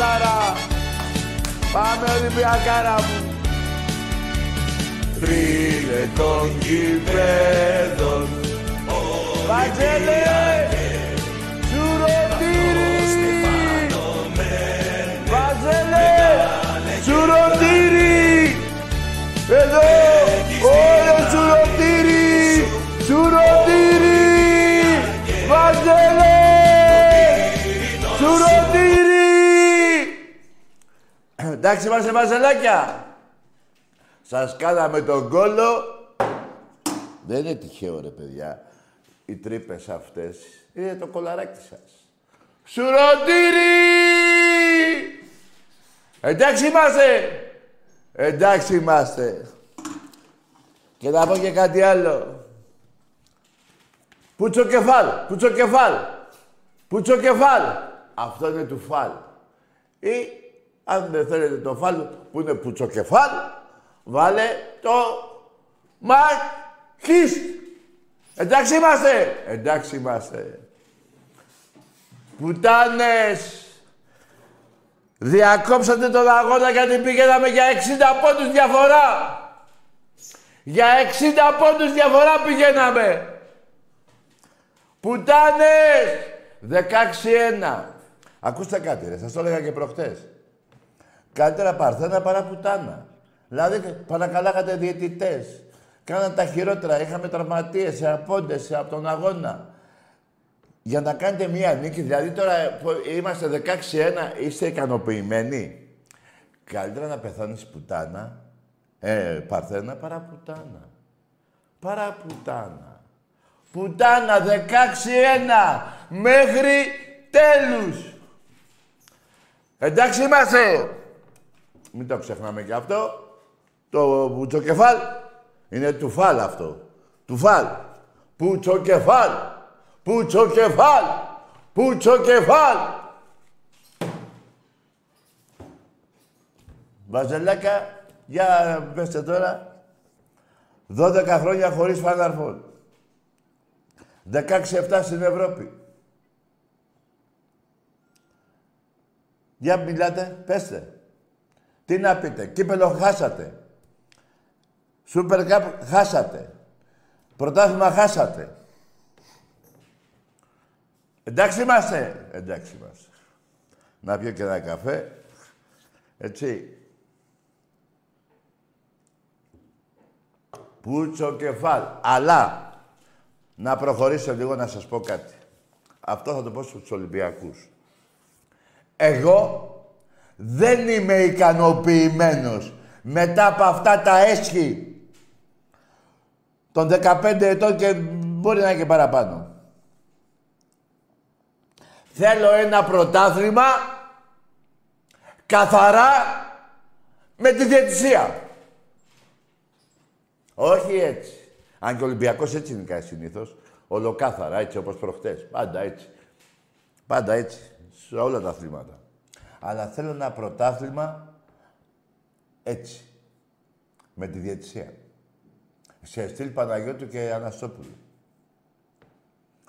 Έλα ρε μαδάρα. Πάμε Ολυμπιακάρα μου. Φίλε των γηπέδων Βαγγέλε! Σουρωτήρι! Βαγγέλε! Σουρωτήρι! Εδώ! Εντάξει είμαστε μαζελάκια. Σας κάναμε τον κόλο. Δεν είναι τυχαίο ρε παιδιά. Οι τρύπες αυτές είναι το κολαράκι σας. Σουρωτήρι! Εντάξει είμαστε. Εντάξει είμαστε. Και να πω και κάτι άλλο. Πούτσο κεφάλ, πούτσο κεφάλ, πούτσο κεφάλ. Αυτό είναι του φάλ. Ή αν δεν θέλετε το φάλ που είναι πούτσο κεφάλ, βάλε το μαχής. Εντάξει είμαστε. Εντάξει είμαστε. Πουτάνες. Διακόψατε τον αγώνα γιατί πήγαμε για 60 πόντους διαφορά. Για 60 πόντους διαφορά πηγαίναμε. Πουτάνες. 16-1. Ακούστε κάτι ρε, σας το έλεγα και προχτές. Καλύτερα παρθένα παρά πουτάνα. Δηλαδή παρακαλάγατε διαιτητές. Κάναν τα χειρότερα. Είχαμε τραυματίες, απόντες από τον αγώνα. Για να κάνετε μία νίκη, δηλαδή τώρα που είμαστε 16-1, είστε ικανοποιημένοι; Καλύτερα να πεθάνεις πουτάνα, ε, παρθένα, παρά πουτάνα. Παρά πουτάνα. Πουτάνα 16-1 μέχρι τέλους. Εντάξει είμαστε. Μην το ξεχνάμε και αυτό. Το πουτσοκεφάλ είναι του φάλ αυτό. Του φάλ. Πουτσοκεφάλ. Πουτσοκεφάλ. Πουτσοκεφάλ. Βαζελάκα, για πέστε τώρα. 12 χρόνια χωρίς Final 16-7 στην Ευρώπη. Για μιλάτε, πέστε. Τι να πείτε. Κύπελο χάσατε. Σούπερ Cup χάσατε. Πρωτάθλημα χάσατε. Εντάξει είμαστε. Εντάξει είμαστε. Να πιω και ένα καφέ. Έτσι. Πούτσο κεφάλ. Αλλά, να προχωρήσω λίγο να σας πω κάτι. Αυτό θα το πω στους Ολυμπιακούς. Εγώ δεν είμαι ικανοποιημένος μετά από αυτά τα έσχη των 15 ετών και μπορεί να είναι και παραπάνω. Θέλω ένα πρωτάθλημα καθαρά με τη διαιτησία. Όχι έτσι. Αν και ο Ολυμπιακός έτσι είναι κάτι συνήθως. Ολοκάθαρα, έτσι όπως προχτές. Πάντα έτσι. Πάντα έτσι. Σε όλα τα αθλήματα. Αλλά θέλω ένα πρωτάθλημα έτσι. Με τη διαιτησία. Σε στυλ Παναγιώτου και Αναστόπουλου.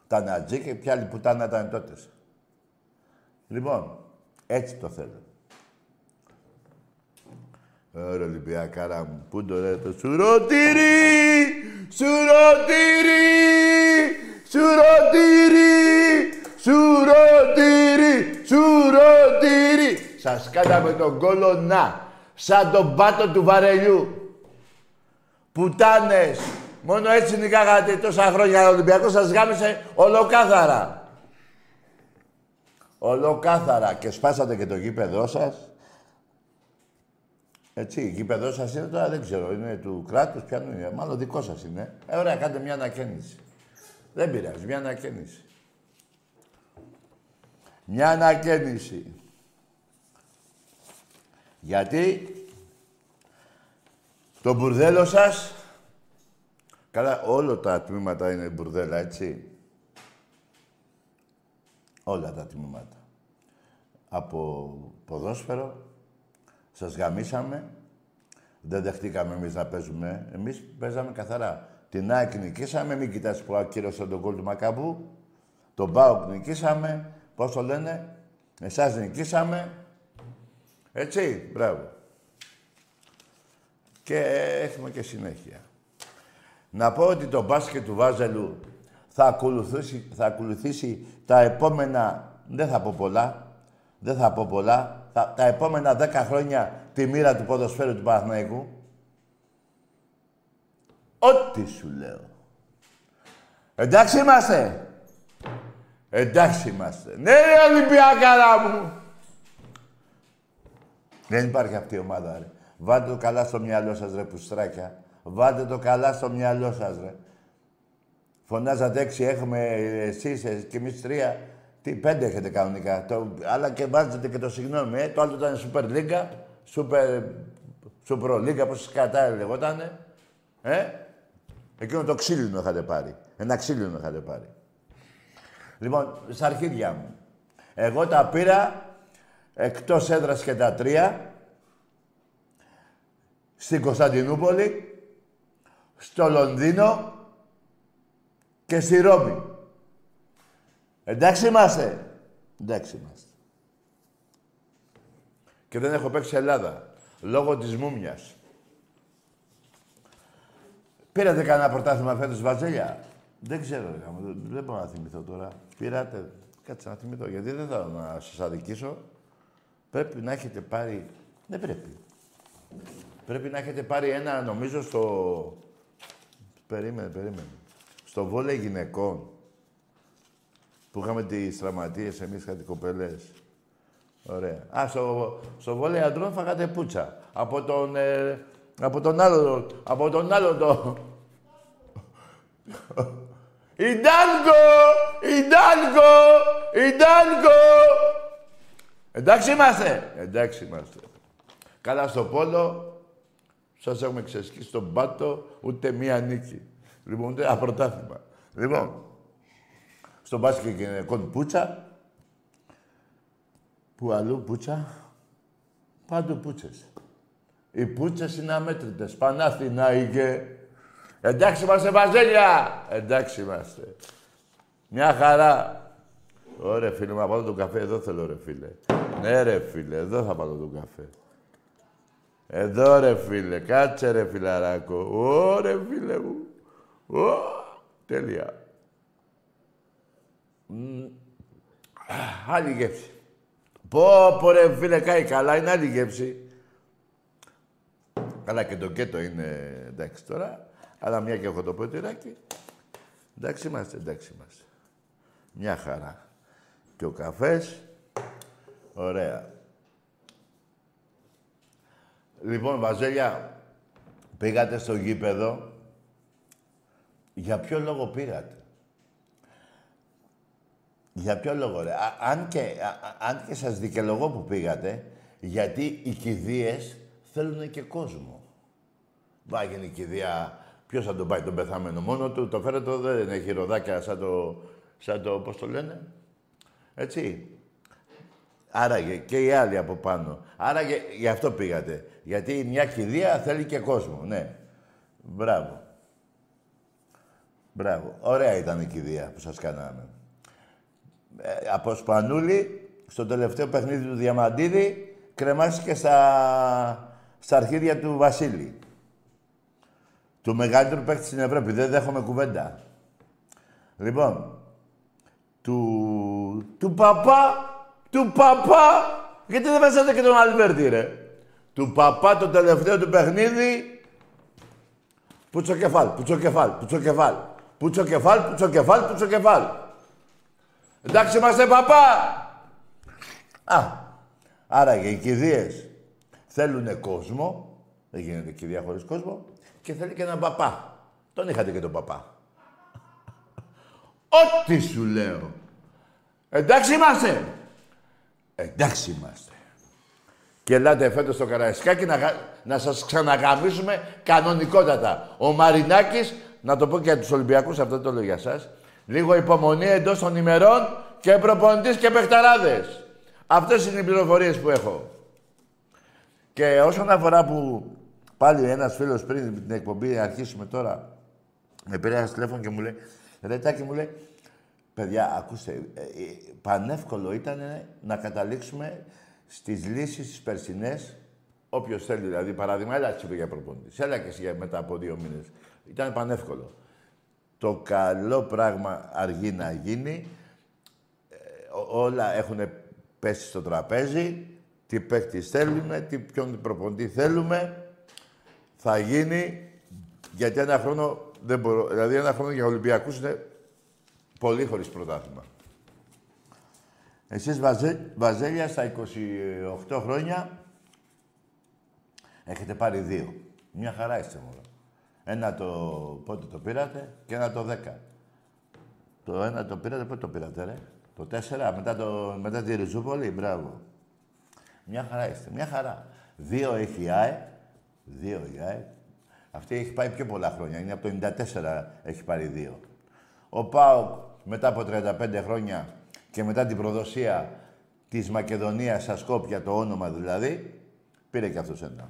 Τα Νατζή και ποια άλλη πουτάνα ήταν τότε. Λοιπόν, έτσι το θέλω. Ωραία, Ολυμπιακάρα μου. Πού το λέει το σουρωτήρι, σουρωτήρι, σουρωτήρι, σουρωτήρι, σουρωτήρι. Σας κάναμε τον κόλο να, σαν τον πάτο του βαρελιού. Πουτάνες. Μόνο έτσι νικάγατε τόσα χρόνια ο Ολυμπιακός σας γάμισε ολοκάθαρα. Ολοκάθαρα. Και σπάσατε και το γήπεδό σας. Έτσι, γήπεδό σας είναι τώρα, δεν ξέρω, είναι του κράτους, πιανού είναι. Μάλλον δικό σας είναι. Ε, ωραία, κάντε μια ανακαίνιση. Δεν πειράζει, μια ανακαίνιση. Μια ανακαίνιση. Γιατί το μπουρδέλο σας, καλά, όλα τα τμήματα είναι μπουρδέλα, έτσι. Όλα τα τμήματα. Από ποδόσφαιρο, σας γαμίσαμε. Δεν δεχτήκαμε εμείς να παίζουμε. Εμείς παίζαμε καθαρά. Την ΑΕΚ νικήσαμε, μην κοιτάς που ακύρωσε τον κόλ του Μακαμπού. Τον Μπάουκ νικήσαμε. Πώς το λένε. Εσάς νικήσαμε. Έτσι, μπράβο. Και έχουμε και συνέχεια. Να πω ότι το μπάσκετ του Βάζελου θα ακολουθήσει, θα ακολουθήσει τα επόμενα, δεν θα πω πολλά, δεν θα πω πολλά, τα, τα επόμενα δέκα χρόνια τη μοίρα του ποδοσφαίρου του Παναθηναϊκού. Ό,τι σου λέω. Εντάξει είμαστε. Εντάξει είμαστε. Ναι, ρε Ολυμπιακάρα μου. Δεν υπάρχει αυτή η ομάδα, ρε. Βάλτε το καλά στο μυαλό σας, ρε πουστράκια. Βάλτε το καλά στο μυαλό σας, ρε. Φωνάζατε έξι, έχουμε εσείς και εμείς τρία. Τι, πέντε έχετε κανονικά. Το, αλλά και βάζετε και το συγγνώμη, ε. Το άλλο ήταν Super League, Super, Super League, πώς κατά λεγότανε. Ε. Εκείνο το ξύλινο είχατε πάρει. Ένα ξύλινο είχατε πάρει. Λοιπόν, στα αρχίδια μου. Εγώ τα πήρα εκτός έδρας και τα τρία στην Κωνσταντινούπολη, στο Λονδίνο και στη Ρώμη. Εντάξει είμαστε. Εντάξει είμαστε. Και δεν έχω παίξει Ελλάδα. Λόγω της μούμιας. Πήρατε κανένα πρωτάθλημα φέτος Βαζέλια; Δεν ξέρω, δεν μπορώ να θυμηθώ τώρα. Πήρατε. Κάτσε να θυμηθώ, γιατί δεν θέλω να σας αδικήσω. Πρέπει να έχετε πάρει... Δεν πρέπει. Πρέπει να έχετε πάρει ένα, νομίζω, στο... Περίμενε, περίμενε. Στο βόλεϊ γυναικών. Που είχαμε τις τραυματίες εμείς κάτι κοπελές. Ωραία. Α, στο, στο βόλεϊ αντρών φάγατε πουτσα. Από τον... Ε, από τον άλλο... Από τον άλλο το... Ιντάλκο! Ιντάλκο! Ιντάλκο! Εντάξει είμαστε. Εντάξει είμαστε. Καλά στο πόλο. Σας έχουμε ξεσκίσει στον πάτο ούτε μία νίκη. Λοιπόν, ούτε απροτάθλημα. Λοιπόν, στο μπάσκετ γυναικών πουτσα. Πού αλλού πουτσα. Πάντου πούτσες. Οι πούτσες είναι αμέτρητες. Πανάθηναϊκε. Εντάξει είμαστε Βαζέλια. Εντάξει είμαστε. Μια χαρά. Ωραία φίλε, μα πάρω τον καφέ εδώ θέλω ρε φίλε. Ναι ρε φίλε, εδώ θα πάρω τον καφέ. Εδώ ρε φίλε, κάτσε ρε φιλαράκο. Ωρε φίλε μου. Ω, τέλεια. άλλη γεύση. Πω, πω ρε φίλε, κάει καλά, είναι άλλη γεύση. Καλά και το κέτο είναι εντάξει τώρα. Αλλά μια και έχω το ποτηράκι. Εντάξει είμαστε, εντάξει είμαστε. Μια χαρά. Και ο καφές. Ωραία. Λοιπόν, Βαζέλια, πήγατε στο γήπεδο. Για ποιο λόγο πήγατε; Για ποιο λόγο, ρε; αν, και, αν και σας δικαιολογώ που πήγατε, γιατί οι κηδείες θέλουν και κόσμο. Βάγαινε η κηδεία Ποιος θα τον πάει τον πεθαμένο μόνο του, το φέρετο δεν έχει ροδάκια σαν το, σαν το πώς το λένε. Έτσι. Άραγε και οι άλλοι από πάνω. Άραγε γι' αυτό πήγατε. Γιατί μια κηδεία θέλει και κόσμο, ναι. Μπράβο. Μπράβο. Ωραία ήταν η κηδεία που σας κάναμε. Ε, από Σπανούλη, στο τελευταίο παιχνίδι του Διαμαντίδη, κρεμάστηκε στα, στα αρχίδια του Βασίλη. Του μεγαλύτερου παίκτη στην Ευρώπη. Δεν δέχομαι κουβέντα. Λοιπόν, του, του παπά, του παπά, γιατί δεν βάζατε και τον Αλβέρτη, ρε; Του παπά το τελευταίο του παιχνίδι, πούτσο κεφάλ, πούτσο κεφάλ, πούτσο κεφάλ. Πούτσο κεφάλ, πούτσο κεφάλ, πούτσο κεφάλ. Εντάξει είμαστε παπά. Α, άρα και οι κηδείες θέλουν κόσμο. Δεν γίνεται κηδεία χωρίς κόσμο και θέλει και έναν παπά. Τον είχατε και τον παπά. Ό,τι σου λέω. Εντάξει είμαστε. Εντάξει είμαστε. Και ελάτε φέτος στο Καραϊσκάκι να, να σας ξαναγαμίσουμε κανονικότατα. Ο Μαρινάκης, να το πω και για τους Ολυμπιακούς, αυτό το λέω για σας, λίγο υπομονή εντός των ημερών και προπονητής και παιχταράδες. Αυτές είναι οι πληροφορίες που έχω. Και όσον αφορά που Πάλι ένας φίλος πριν την εκπομπή, αρχίσουμε τώρα, με πήρε ένας τηλέφωνο και μου λέει: Ρετάκι μου λέει, Παιδιά, ακούστε, ε, ε, πανεύκολο ήταν να καταλήξουμε στις λύσεις τις περσινές, όποιος θέλει, δηλαδή, παράδειγμα, έλα έτσι για προπονητής. Έλα και εσύ μετά από δύο μήνες. Ήταν πανεύκολο. Το καλό πράγμα αργεί να γίνει. Ε, όλα έχουν πέσει στο τραπέζι. Τι παίχτη θέλουμε, τι ποιον προπονητή θέλουμε. Θα γίνει. Γιατί ένα χρόνο δεν μπορώ... Δηλαδή ένα χρόνο για Ολυμπιακούς είναι πολύ χωρίς πρωτάθλημα. Εσείς Βαζέ, Βαζέλια στα 28 χρόνια έχετε πάρει δύο. Μια χαρά είστε μόνο. Ένα το πότε το πήρατε και ένα το 10. Το ένα το πήρατε, πότε το πήρατε ρε. Το 4, μετά, το, μετά τη Ριζούπολη, μπράβο. Μια χαρά είστε, μια χαρά. Δύο έχει η ΑΕ, δύο η ΑΕ. Αυτή έχει πάει πιο πολλά χρόνια, είναι από το 94 έχει πάρει δύο. Ο ΠΑΟΚ μετά από 35 χρόνια και μετά την προδοσία της Μακεδονίας στα Σκόπια, το όνομα δηλαδή, πήρε και αυτός ένα.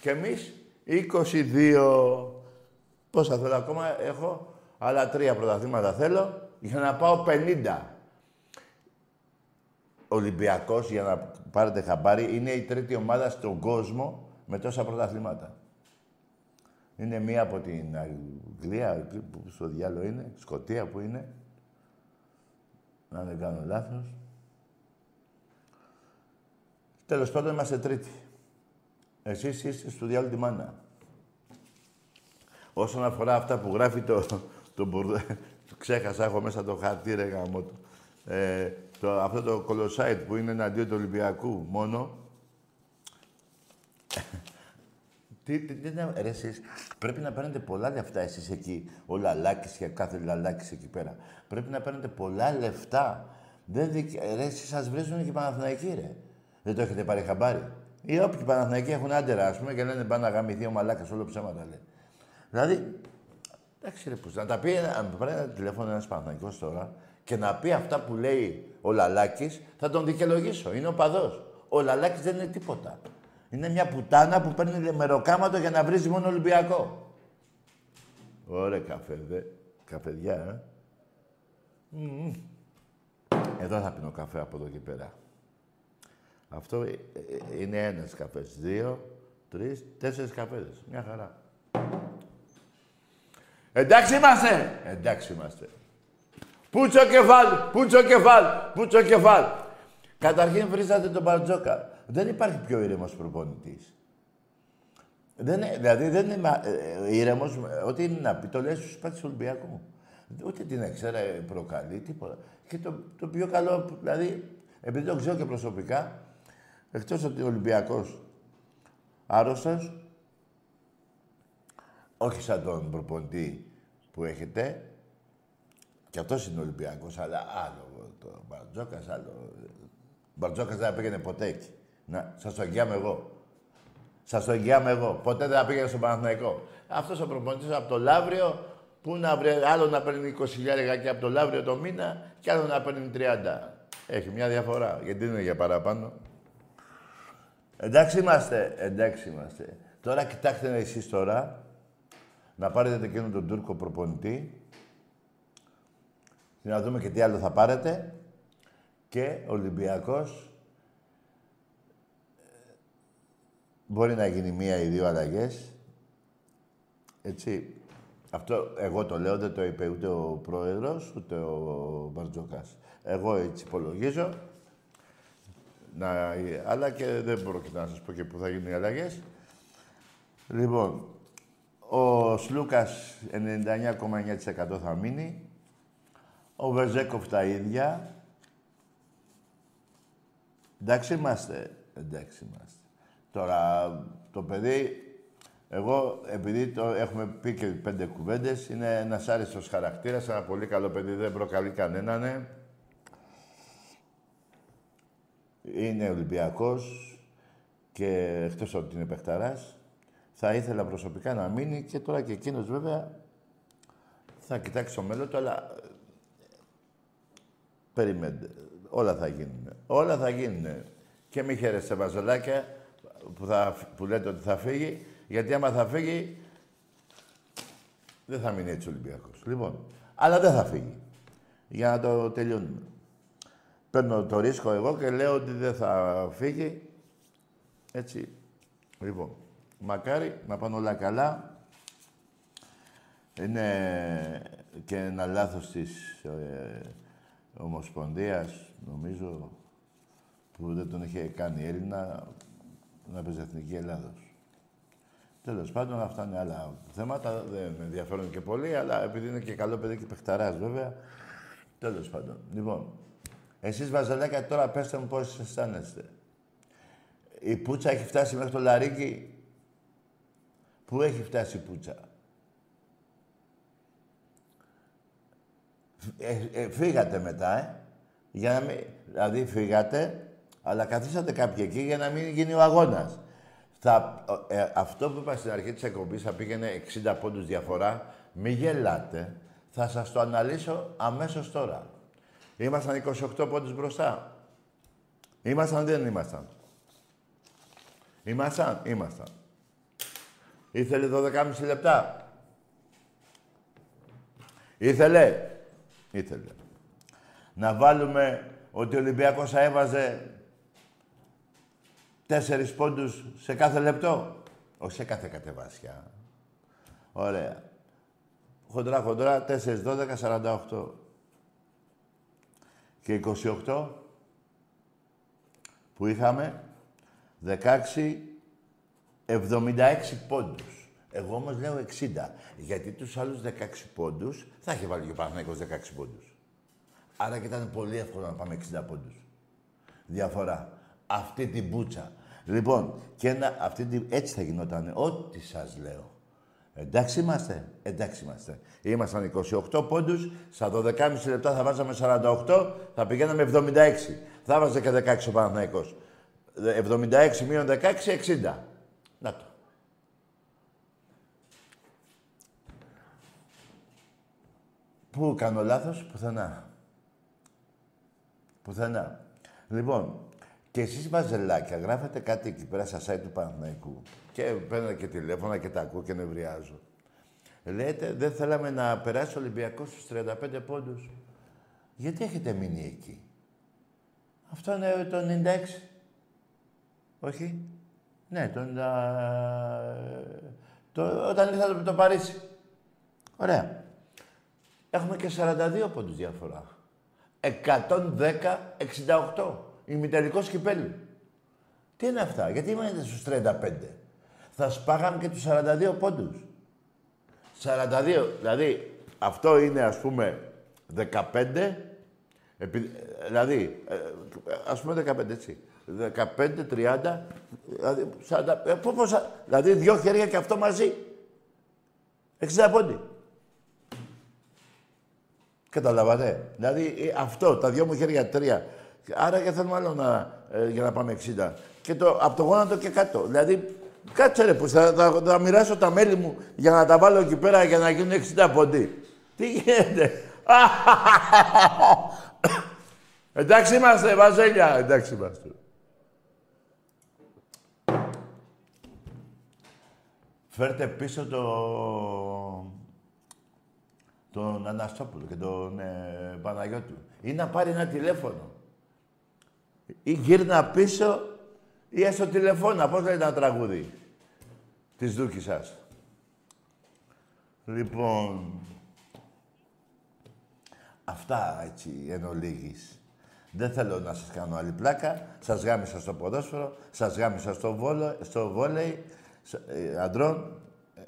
Και εμείς 22. Πόσα θέλω ακόμα, έχω άλλα τρία πρωταθλήματα θέλω για να πάω 50. Ολυμπιακός, για να πάρετε χαμπάρι, είναι η τρίτη ομάδα στον κόσμο με τόσα πρωταθλήματα. Είναι μία από την Αγγλία, που στο διάλογο είναι, Σκοτία που είναι. Να δεν κάνω λάθος. Τέλος πάντων είμαστε τρίτη. Εσείς είστε στο διάλογο τη μάνα. Όσον αφορά αυτά που γράφει το, το, το ξέχασα, έχω μέσα το χαρτί ρε γάμο του. Ε, το, αυτό το κολοσάιτ που είναι εναντίον του Ολυμπιακού μόνο. Τι, τι, τι, ρε, εσείς, πρέπει να παίρνετε πολλά λεφτά εσείς εκεί, ο Λαλάκης και κάθε Λαλάκης εκεί πέρα. Πρέπει να παίρνετε πολλά λεφτά. Δεν δικ... Ρε, εσείς σας βρίζουν και Παναθηναϊκοί, ρε. Δεν το έχετε πάρει χαμπάρι. Οι όποιοι Παναθηναϊκοί έχουν άντερα, ας πούμε, και λένε πάνε να γαμηθεί ο Μαλάκας, όλο ψέματα λέει. Δηλαδή, εντάξει ρε, πώς, να τα πει, αν πάρει ένα τηλέφωνο ένας Παναθηναϊκός τώρα και να πει αυτά που λέει ο Λαλάκης, θα τον δικαιολογήσω. Είναι ο παδός. Ο Λαλάκης δεν είναι τίποτα. Είναι μια πουτάνα που παίρνει μεροκάματο για να βρίζει μόνο Ολυμπιακό. Ωραία καφέ, δε. Καφεδιά, ε. Mm. Εδώ θα πίνω καφέ από εδώ και πέρα. Αυτό ε, ε, είναι ένας καφές. Δύο, τρεις, τέσσερις καφέδες. Μια χαρά. Εντάξει είμαστε. Εντάξει είμαστε. Πούτσο κεφάλι, πούτσο κεφάλι, πούτσο κεφάλι. Καταρχήν βρίζατε τον Μπαρτζόκα. Δεν υπάρχει πιο ήρεμος προπονητής. Δεν, δηλαδή δεν είναι ε, ήρεμος, ό,τι είναι να πει, το λέει στους παίκτες του Ολυμπιακού. Ούτε την εξέρα προκαλεί, τίποτα. Και το, το πιο καλό, δηλαδή, επειδή το ξέρω και προσωπικά, εκτός ότι ο Ολυμπιακός άρρωστος, όχι σαν τον προπονητή που έχετε, και αυτός είναι Ολυμπιακός, αλλά άλλο το Μπαρτζόκας, άλλο. Μπαρτζόκας δεν πήγαινε ποτέ εκεί. Να, σας το εγγυάμαι εγώ. Σας το εγγυάμαι εγώ. Ποτέ δεν πήγαινε στον Παναθηναϊκό. Αυτός ο προπονητής από το Λαύριο, που να βρει, άλλο να παίρνει 20 χιλιάρια και από το Λαύριο το μήνα και άλλο να παίρνει 30. Έχει μια διαφορά. Γιατί είναι για παραπάνω. Εντάξει είμαστε. Εντάξει είμαστε. Τώρα κοιτάξτε εσείς τώρα να πάρετε εκείνο τον Τούρκο προπονητή να δούμε και τι άλλο θα πάρετε και ο Ολυμπιακός μπορεί να γίνει μία ή δύο αλλαγές. Έτσι. Αυτό εγώ το λέω, δεν το είπε ούτε ο Πρόεδρος, ούτε ο Μπαρτζόκας. Εγώ έτσι υπολογίζω. Να, αλλά και δεν μπορώ και να σας πω και πού θα γίνουν οι αλλαγές. Λοιπόν, ο Σλούκας 99,9% θα μείνει. Ο Βεζέκοφ τα ίδια. Εντάξει είμαστε. Εντάξει είμαστε. Τώρα, το παιδί, εγώ, επειδή το έχουμε πει και πέντε κουβέντες, είναι ένας άριστος χαρακτήρας, ένα πολύ καλό παιδί, δεν προκαλεί κανέναν. Ναι. Είναι Ολυμπιακός και εκτός ότι είναι παιχταράς. Θα ήθελα προσωπικά να μείνει και τώρα και εκείνος βέβαια θα κοιτάξει το μέλλον του, αλλά περιμένετε. Όλα θα γίνουν. Όλα θα γίνουν. Και μη χαίρεστε βαζολάκια που, θα, που λέτε ότι θα φύγει, γιατί άμα θα φύγει, δεν θα μείνει έτσι ο Ολυμπιακός. Λοιπόν, αλλά δεν θα φύγει. για να το τελειώνουμε. Παίρνω το ρίσκο εγώ και λέω ότι δεν θα φύγει. Έτσι. Λοιπόν, μακάρι να πάνε όλα καλά. Είναι και ένα λάθος της ε, Ομοσπονδίας, νομίζω, που δεν τον είχε κάνει Έλληνα να παίζει Εθνική Ελλάδος. Τέλος πάντων, αυτά είναι άλλα θέματα. Δεν με ενδιαφέρουν και πολύ, αλλά επειδή είναι και καλό παιδί και παιχταράς, βέβαια. Τέλος πάντων. Λοιπόν, εσείς βαζαλάκια τώρα πέστε μου πώς αισθάνεστε. Η πουτσα έχει φτάσει μέχρι το λαρίκι; Πού έχει φτάσει η πουτσα. Ε, ε, φύγατε μετά, ε. Για να μην... Δηλαδή φύγατε, αλλά καθίσατε κάποιοι εκεί για να μην γίνει ο αγώνας. Θα, ε, αυτό που είπα στην αρχή της εκπομπής θα πήγαινε 60 πόντους διαφορά. Μη γελάτε. Θα σας το αναλύσω αμέσως τώρα. Ήμασταν 28 πόντους μπροστά. Ήμασταν δεν ήμασταν. Ήμασταν, ήμασταν. Ήθελε 12,5 λεπτά. Ήθελε. Ήθελε. Να βάλουμε ότι ο Ολυμπιακός θα έβαζε τέσσερις πόντους σε κάθε λεπτό; Όχι σε κάθε κατεβάσια. Ωραία. Χοντρά, χοντρά, 4, 12, 48. Και 28 που είχαμε 16, 76 πόντους. Εγώ όμως λέω 60. Γιατί τους άλλους 16 πόντους θα είχε βάλει και ο Παναγικός 16 πόντους. Άρα και ήταν πολύ εύκολο να πάμε 60 πόντους. Διαφορά. Αυτή την μπούτσα. Λοιπόν, και ένα, αυτή την, έτσι θα γινόταν. Ό,τι σας λέω. Εντάξει είμαστε. Εντάξει είμαστε. Ήμασταν 28 πόντους, στα 12,5 λεπτά θα βάζαμε 48, θα πηγαίναμε 76. Θα βάζε και 16 ο Παναθηναϊκός. 76 μείον 16, 60. Να το. Πού κάνω λάθος, πουθενά. Πουθενά. Λοιπόν, και εσείς βαζελάκια γράφετε κάτι εκεί πέρα στα site του Παναθηναϊκού και παίρνω και τηλέφωνα και τα ακούω και νευριάζω. Λέτε, δεν θέλαμε να περάσει ο Ολυμπιακός στους 35 πόντους. Γιατί έχετε μείνει εκεί; Αυτό είναι το 96. Όχι; Ναι, το, το, όταν ήρθατε το Παρίσι. Ωραία. Έχουμε και 42 πόντους διαφορά. 110-68 ημιτελικό κυπέλου. Τι είναι αυτά, γιατί είμαστε στους 35. Θα σπάγαμε και τους 42 πόντους. 42, δηλαδή αυτό είναι ας πούμε 15, επί, δηλαδή ε, ας πούμε 15 έτσι. 15, 30, δηλαδή, 40, ε, πώς, δηλαδή δυο χέρια και αυτό μαζί. 60 πόντι. Καταλαβατε. Δηλαδή ε, αυτό, τα δυο μου χέρια τρία, Άρα και θέλουμε άλλο να, ε, για να πάμε 60. Και το, από το γόνατο και κάτω. Δηλαδή, κάτσε ρε, που θα, θα, θα, μοιράσω τα μέλη μου για να τα βάλω εκεί πέρα για να γίνουν 60 ποντί. Τι γίνεται; Εντάξει είμαστε, Βαζέλια. Εντάξει είμαστε. Φέρτε πίσω το... τον Αναστόπουλο και τον ε, Παναγιώτου. Ή να πάρει ένα τηλέφωνο ή γύρνα πίσω ή έστω τηλεφώνα. Πώς λέει ένα τραγούδι της Δούκης σας; Λοιπόν, αυτά έτσι εν ολίγης. Δεν θέλω να σας κάνω άλλη πλάκα. Σας γάμισα στο ποδόσφαιρο, σας γάμισα στο, βόλο, στο βόλεϊ ε, αντρών. Ε,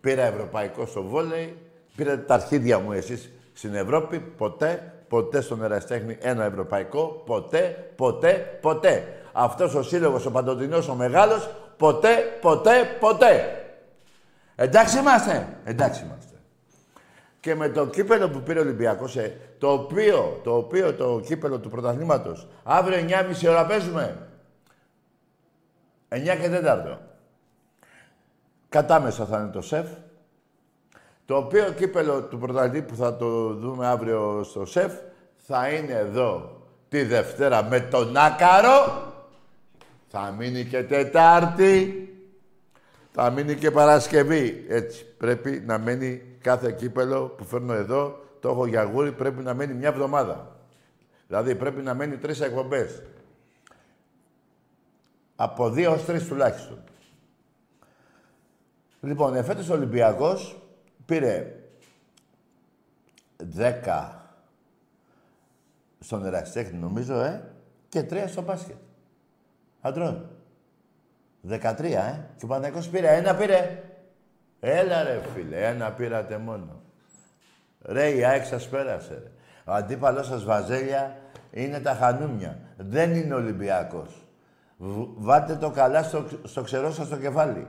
πήρα ευρωπαϊκό στο βόλεϊ. Πήρατε τα αρχίδια μου εσείς στην Ευρώπη. Ποτέ ποτέ στον εραστέχνη ένα ευρωπαϊκό, ποτέ, ποτέ, ποτέ. Αυτός ο σύλλογος, ο παντοτινός, ο μεγάλος, ποτέ, ποτέ, ποτέ. Εντάξει είμαστε, εντάξει είμαστε. Και με το κύπελο που πήρε ο Ολυμπιακός, ε, το οποίο, το οποίο το κύπελο του πρωταθλήματος, αύριο 9.30 ώρα παίζουμε. 9 και 4. Κατάμεσα θα είναι το σεφ, το οποίο κύπελο του πρωταθλητή που θα το δούμε αύριο στο ΣΕΦ θα είναι εδώ τη Δευτέρα με τον Άκαρο. Θα μείνει και Τετάρτη. Θα μείνει και Παρασκευή. Έτσι πρέπει να μένει κάθε κύπελο που φέρνω εδώ το έχω για γούρι, πρέπει να μένει μια εβδομάδα. Δηλαδή πρέπει να μένει τρεις εκπομπές. Από δύο ως τρεις τουλάχιστον. Λοιπόν, εφέτος ο Ολυμπιακός πήρε 10 στον ερασιτέχνη νομίζω, ε, και 3 στο μπάσκετ. Αντρών. 13, ε. Και ο Παναγικός πήρε. Ένα πήρε. Έλα ρε φίλε, ένα πήρατε μόνο. Ρε, η ΑΕΚ σας πέρασε. Ρε. Ο αντίπαλός σας Βαζέλια είναι τα χανούμια. Δεν είναι Ολυμπιακός. Βάτε το καλά στο, στο ξερό σας το κεφάλι.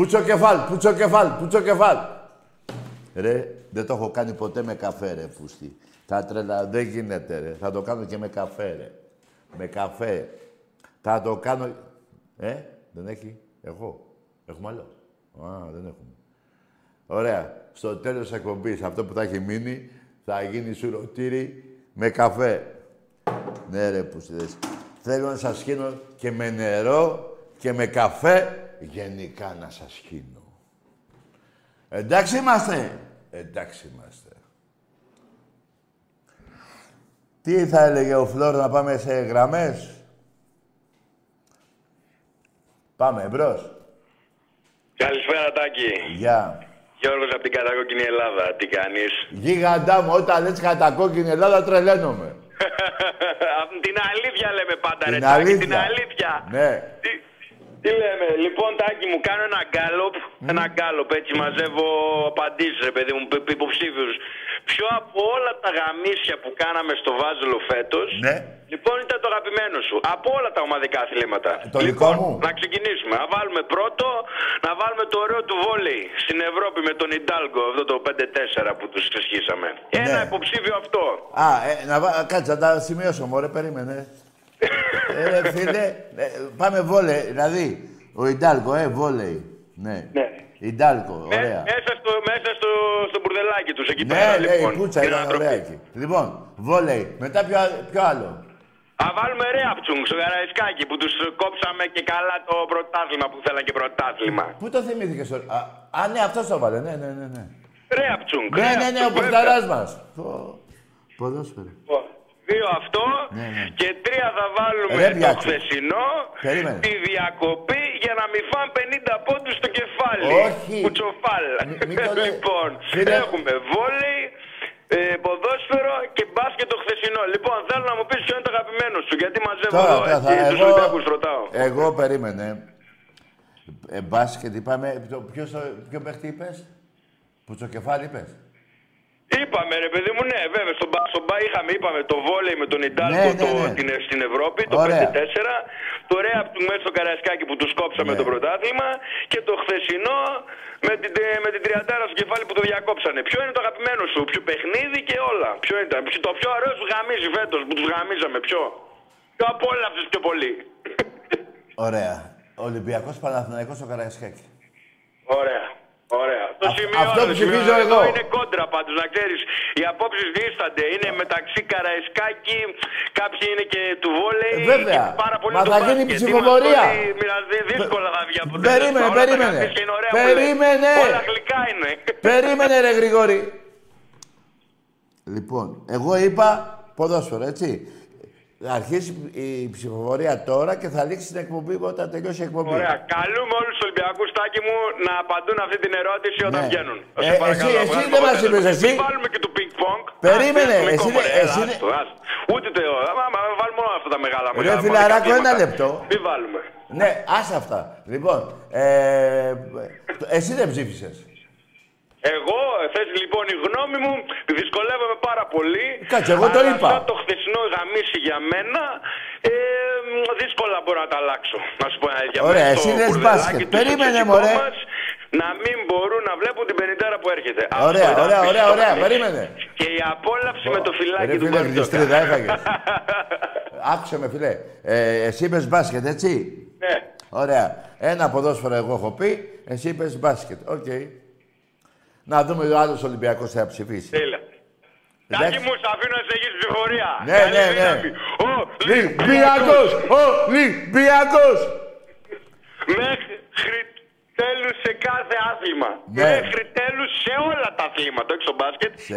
Πούτσο κεφάλ, πούτσο κεφάλ, πούτσο κεφάλ. Ρε, δεν το έχω κάνει ποτέ με καφέ, ρε, φούστη. Θα τρελα... Δεν γίνεται, ρε. Θα το κάνω και με καφέ, ρε. Με καφέ. Θα το κάνω... Ε, δεν έχει. Εγώ. Έχουμε άλλο. Α, δεν έχουμε. Ωραία. Στο τέλος της εκπομπής, αυτό που θα έχει μείνει, θα γίνει σουρωτήρι με καφέ. Ναι, ρε, που Θέλω να σας χύνω και με νερό και με καφέ γενικά να σας χύνω. Εντάξει είμαστε. Εντάξει είμαστε. Τι θα έλεγε ο Φλόρ να πάμε σε γραμμές; Πάμε, εμπρός. Καλησπέρα, Τάκη. Γεια. Γιώργος από την κατακόκκινη Ελλάδα. Τι κάνεις; Γίγαντά μου, όταν λες κατακόκκινη Ελλάδα τρελαίνομαι. την αλήθεια λέμε πάντα, την ρε αλήθεια. Την αλήθεια. Ναι. Τι, τι λέμε, λοιπόν, Τάκη μου, κάνω ένα γκάλοπ, ένα γκάλοπ, έτσι μαζεύω απαντήσεις, ρε παιδί μου, υποψήφιους. Ποιο από όλα τα γαμίσια που κάναμε στο Βάζελο φέτος, ναι. λοιπόν ήταν το αγαπημένο σου. Από όλα τα ομαδικά αθλήματα. Το λοιπόν, δικό μου. Να ξεκινήσουμε. Να βάλουμε πρώτο, να βάλουμε το ωραίο του βόλεϊ στην Ευρώπη με τον Ιντάλγκο, αυτό το 5-4 που τους ξεσχίσαμε. Ένα Ναι. υποψήφιο αυτό. Α, ε, να βα... κάτσε, να τα σημειώσω, μωρέ, περίμενε. Ε, ρε, φίλε, ε, πάμε βόλε, δηλαδή, ο Ιντάλκο, ε, βόλεϊ. Ναι. Ναι. Ιντάλκο, Με- ωραία. μέσα στο, μέσα στο, στο μπουρδελάκι τους εκεί Ναι, πέρα, ναι, λοιπόν. η πουτσα την ήταν ανατροπή. ωραία εκεί. Λοιπόν, βόλεϊ. Μετά ποιο, α- ποιο άλλο; Α, βάλουμε Ρέαπτσουγκ στο Καραϊσκάκι που τους κόψαμε και καλά το πρωτάθλημα που θέλαν και πρωτάθλημα. Πού το θυμήθηκες τώρα. Α, α, ναι, αυτός το βάλε. Ναι, ναι, ναι. Ναι, Ρέαπτσουγκ. ναι, ναι, ναι ο Ρέαπτσουγκ, Πορταράς μας. Πω, Ποδόσφαιρο. Βέβαια. Δύο αυτό Ναι, ναι. και τρία θα βάλουμε Ρε, το Μπιάτσο. χθεσινό, Περίμενε. τη διακοπή για να μην φάνε 50 πόντους στο κεφάλι. Όχι. Κουτσοφάλ. Μη- μη το λέ- λοιπόν, Φίλε. έχουμε βόλεϊ, ε, ποδόσφαιρο και μπάσκετ το χθεσινό. Λοιπόν, θέλω να μου πεις ποιο είναι το αγαπημένο σου, γιατί μαζεύω Τώρα, εδώ τώρα έτσι, θα, τους εγώ, Ολυμπιακούς ρωτάω. εγώ περίμενε. Ε, μπάσκετ είπαμε, το, ποιος, το- ποιο παίχτη είπες; Πουτσοκεφάλι είπες; Είπαμε ρε παιδί μου, ναι, βέβαια. Στον, μπα- στον μπα είχαμε, είπαμε το βόλεϊ με τον Ιντάλκο Ναι, ναι, το, ναι. την, στην Ευρώπη, το Ωραία. 5-4. Το ρέα του μέσα στο Καραϊσκάκι που τους κόψαμε Ναι. το πρωτάθλημα. Και το χθεσινό με την, τε- με την τριαντάρα στο κεφάλι που το διακόψανε. Ποιο είναι το αγαπημένο σου, ποιο παιχνίδι και όλα. Ποιο ήταν, ποιο- το πιο ωραίο σου γαμίζει φέτος που τους γαμίζαμε, ποιο; Ποιο απόλαυσε πιο πολύ. Ωραία. Ολυμπιακός Παναθηναϊκός στο Καραϊσκάκι. Ωραία. Ωραία. Το Α- σημείο, αυτό το ψηφίζω σημείο εδώ εγώ. είναι κόντρα πάντως, να ξέρεις. Οι απόψεις δίστανται. Είναι μεταξύ Καραϊσκάκη, κάποιοι είναι και του βόλεϊ. Ε, βέβαια. και πάρα πολύ Μα του θα γίνει μπάσκετ. ψηφοφορία. Είμαστε όλοι μοιραζοί, δύσκολα θα βγει από Περίμενε, Όλα τα περίμενε. γραφείς και είναι ωραία που λες. Περίμενε. Όλα γλυκά είναι. Περίμενε ρε Γρηγόρη. Λοιπόν, εγώ είπα ποδόσφαιρο, έτσι. Θα αρχίσει η ψηφοφορία τώρα και θα λήξει την εκπομπή όταν τελειώσει η εκπομπή. Ωραία. Καλούμε όλους τους Ολυμπιακούς, Τάκη μου, να απαντούν αυτή την ερώτηση όταν Ναι. βγαίνουν. Ε, Σε παρακαλώ, εσύ- εσύ βγάλουμε δεν μας αποτέλεσμα. είπες, εσύ. Μην βάλουμε και το ping pong. Περίμενε, Α, εσύ αστυνομικό, δεν- μωρέ, εσύ έλα, δεν- άστο, άστο. Ούτε το... Άμα άμα βάλουμε όλα αυτά τα μεγάλα Ρε μεγάλα φιλαράκο, μοδικά ένα βήματα. λεπτό. Μην βάλουμε. Ναι, άσε αυτά. Λοιπόν, ε, εσύ δεν ψήφισες. Εγώ, θες λοιπόν η γνώμη μου, δυσκολεύομαι πάρα πολύ. Κάτσε, εγώ το αλλά είπα. σαν το χθεσινό γαμίσι για μένα, ε, μ, δύσκολα μπορώ να τα αλλάξω. Να σου πω ένα αλήθεια. Ωραία, Μέσα εσύ στο λες μπουρδελάκι μπάσκετ. του Περίμενε, εξωτικό μωρέ. μας, να μην μπορούν να βλέπουν την πενηντάρα που έρχεται. Ωραία, Αυτό ήταν ωραία, ωραία, πιστό. ωραία, περίμενε. Και η απόλαυση με το φυλάκι Ρε του φίλε, Μπαρτζόκα. γλιστρίδα έφαγες. Άκουσε με, φίλε. Ε, εσύ είπες μπάσκετ, έτσι; Ναι. Ωραία. Ένα ποδόσφαιρο εγώ έχω πει, εσύ είπες μπάσκετ. Οκ. Να δούμε ο άλλος Ολυμπιακός θα ψηφίσει. Τέλεια. Εντάξει. Τάκη μου, σ' αφήνω να συνεχίσεις ψηφοφορία. Ναι, Καλή ναι, ναι. δύναμη. Ο Ολυμπιακός! Ολυμπιακός! Μέχρι τέλους σε κάθε άθλημα. Ναι. Μέχρι τέλους σε Σε όλα τα αθλήματα, όχι στο μπάσκετ. Σε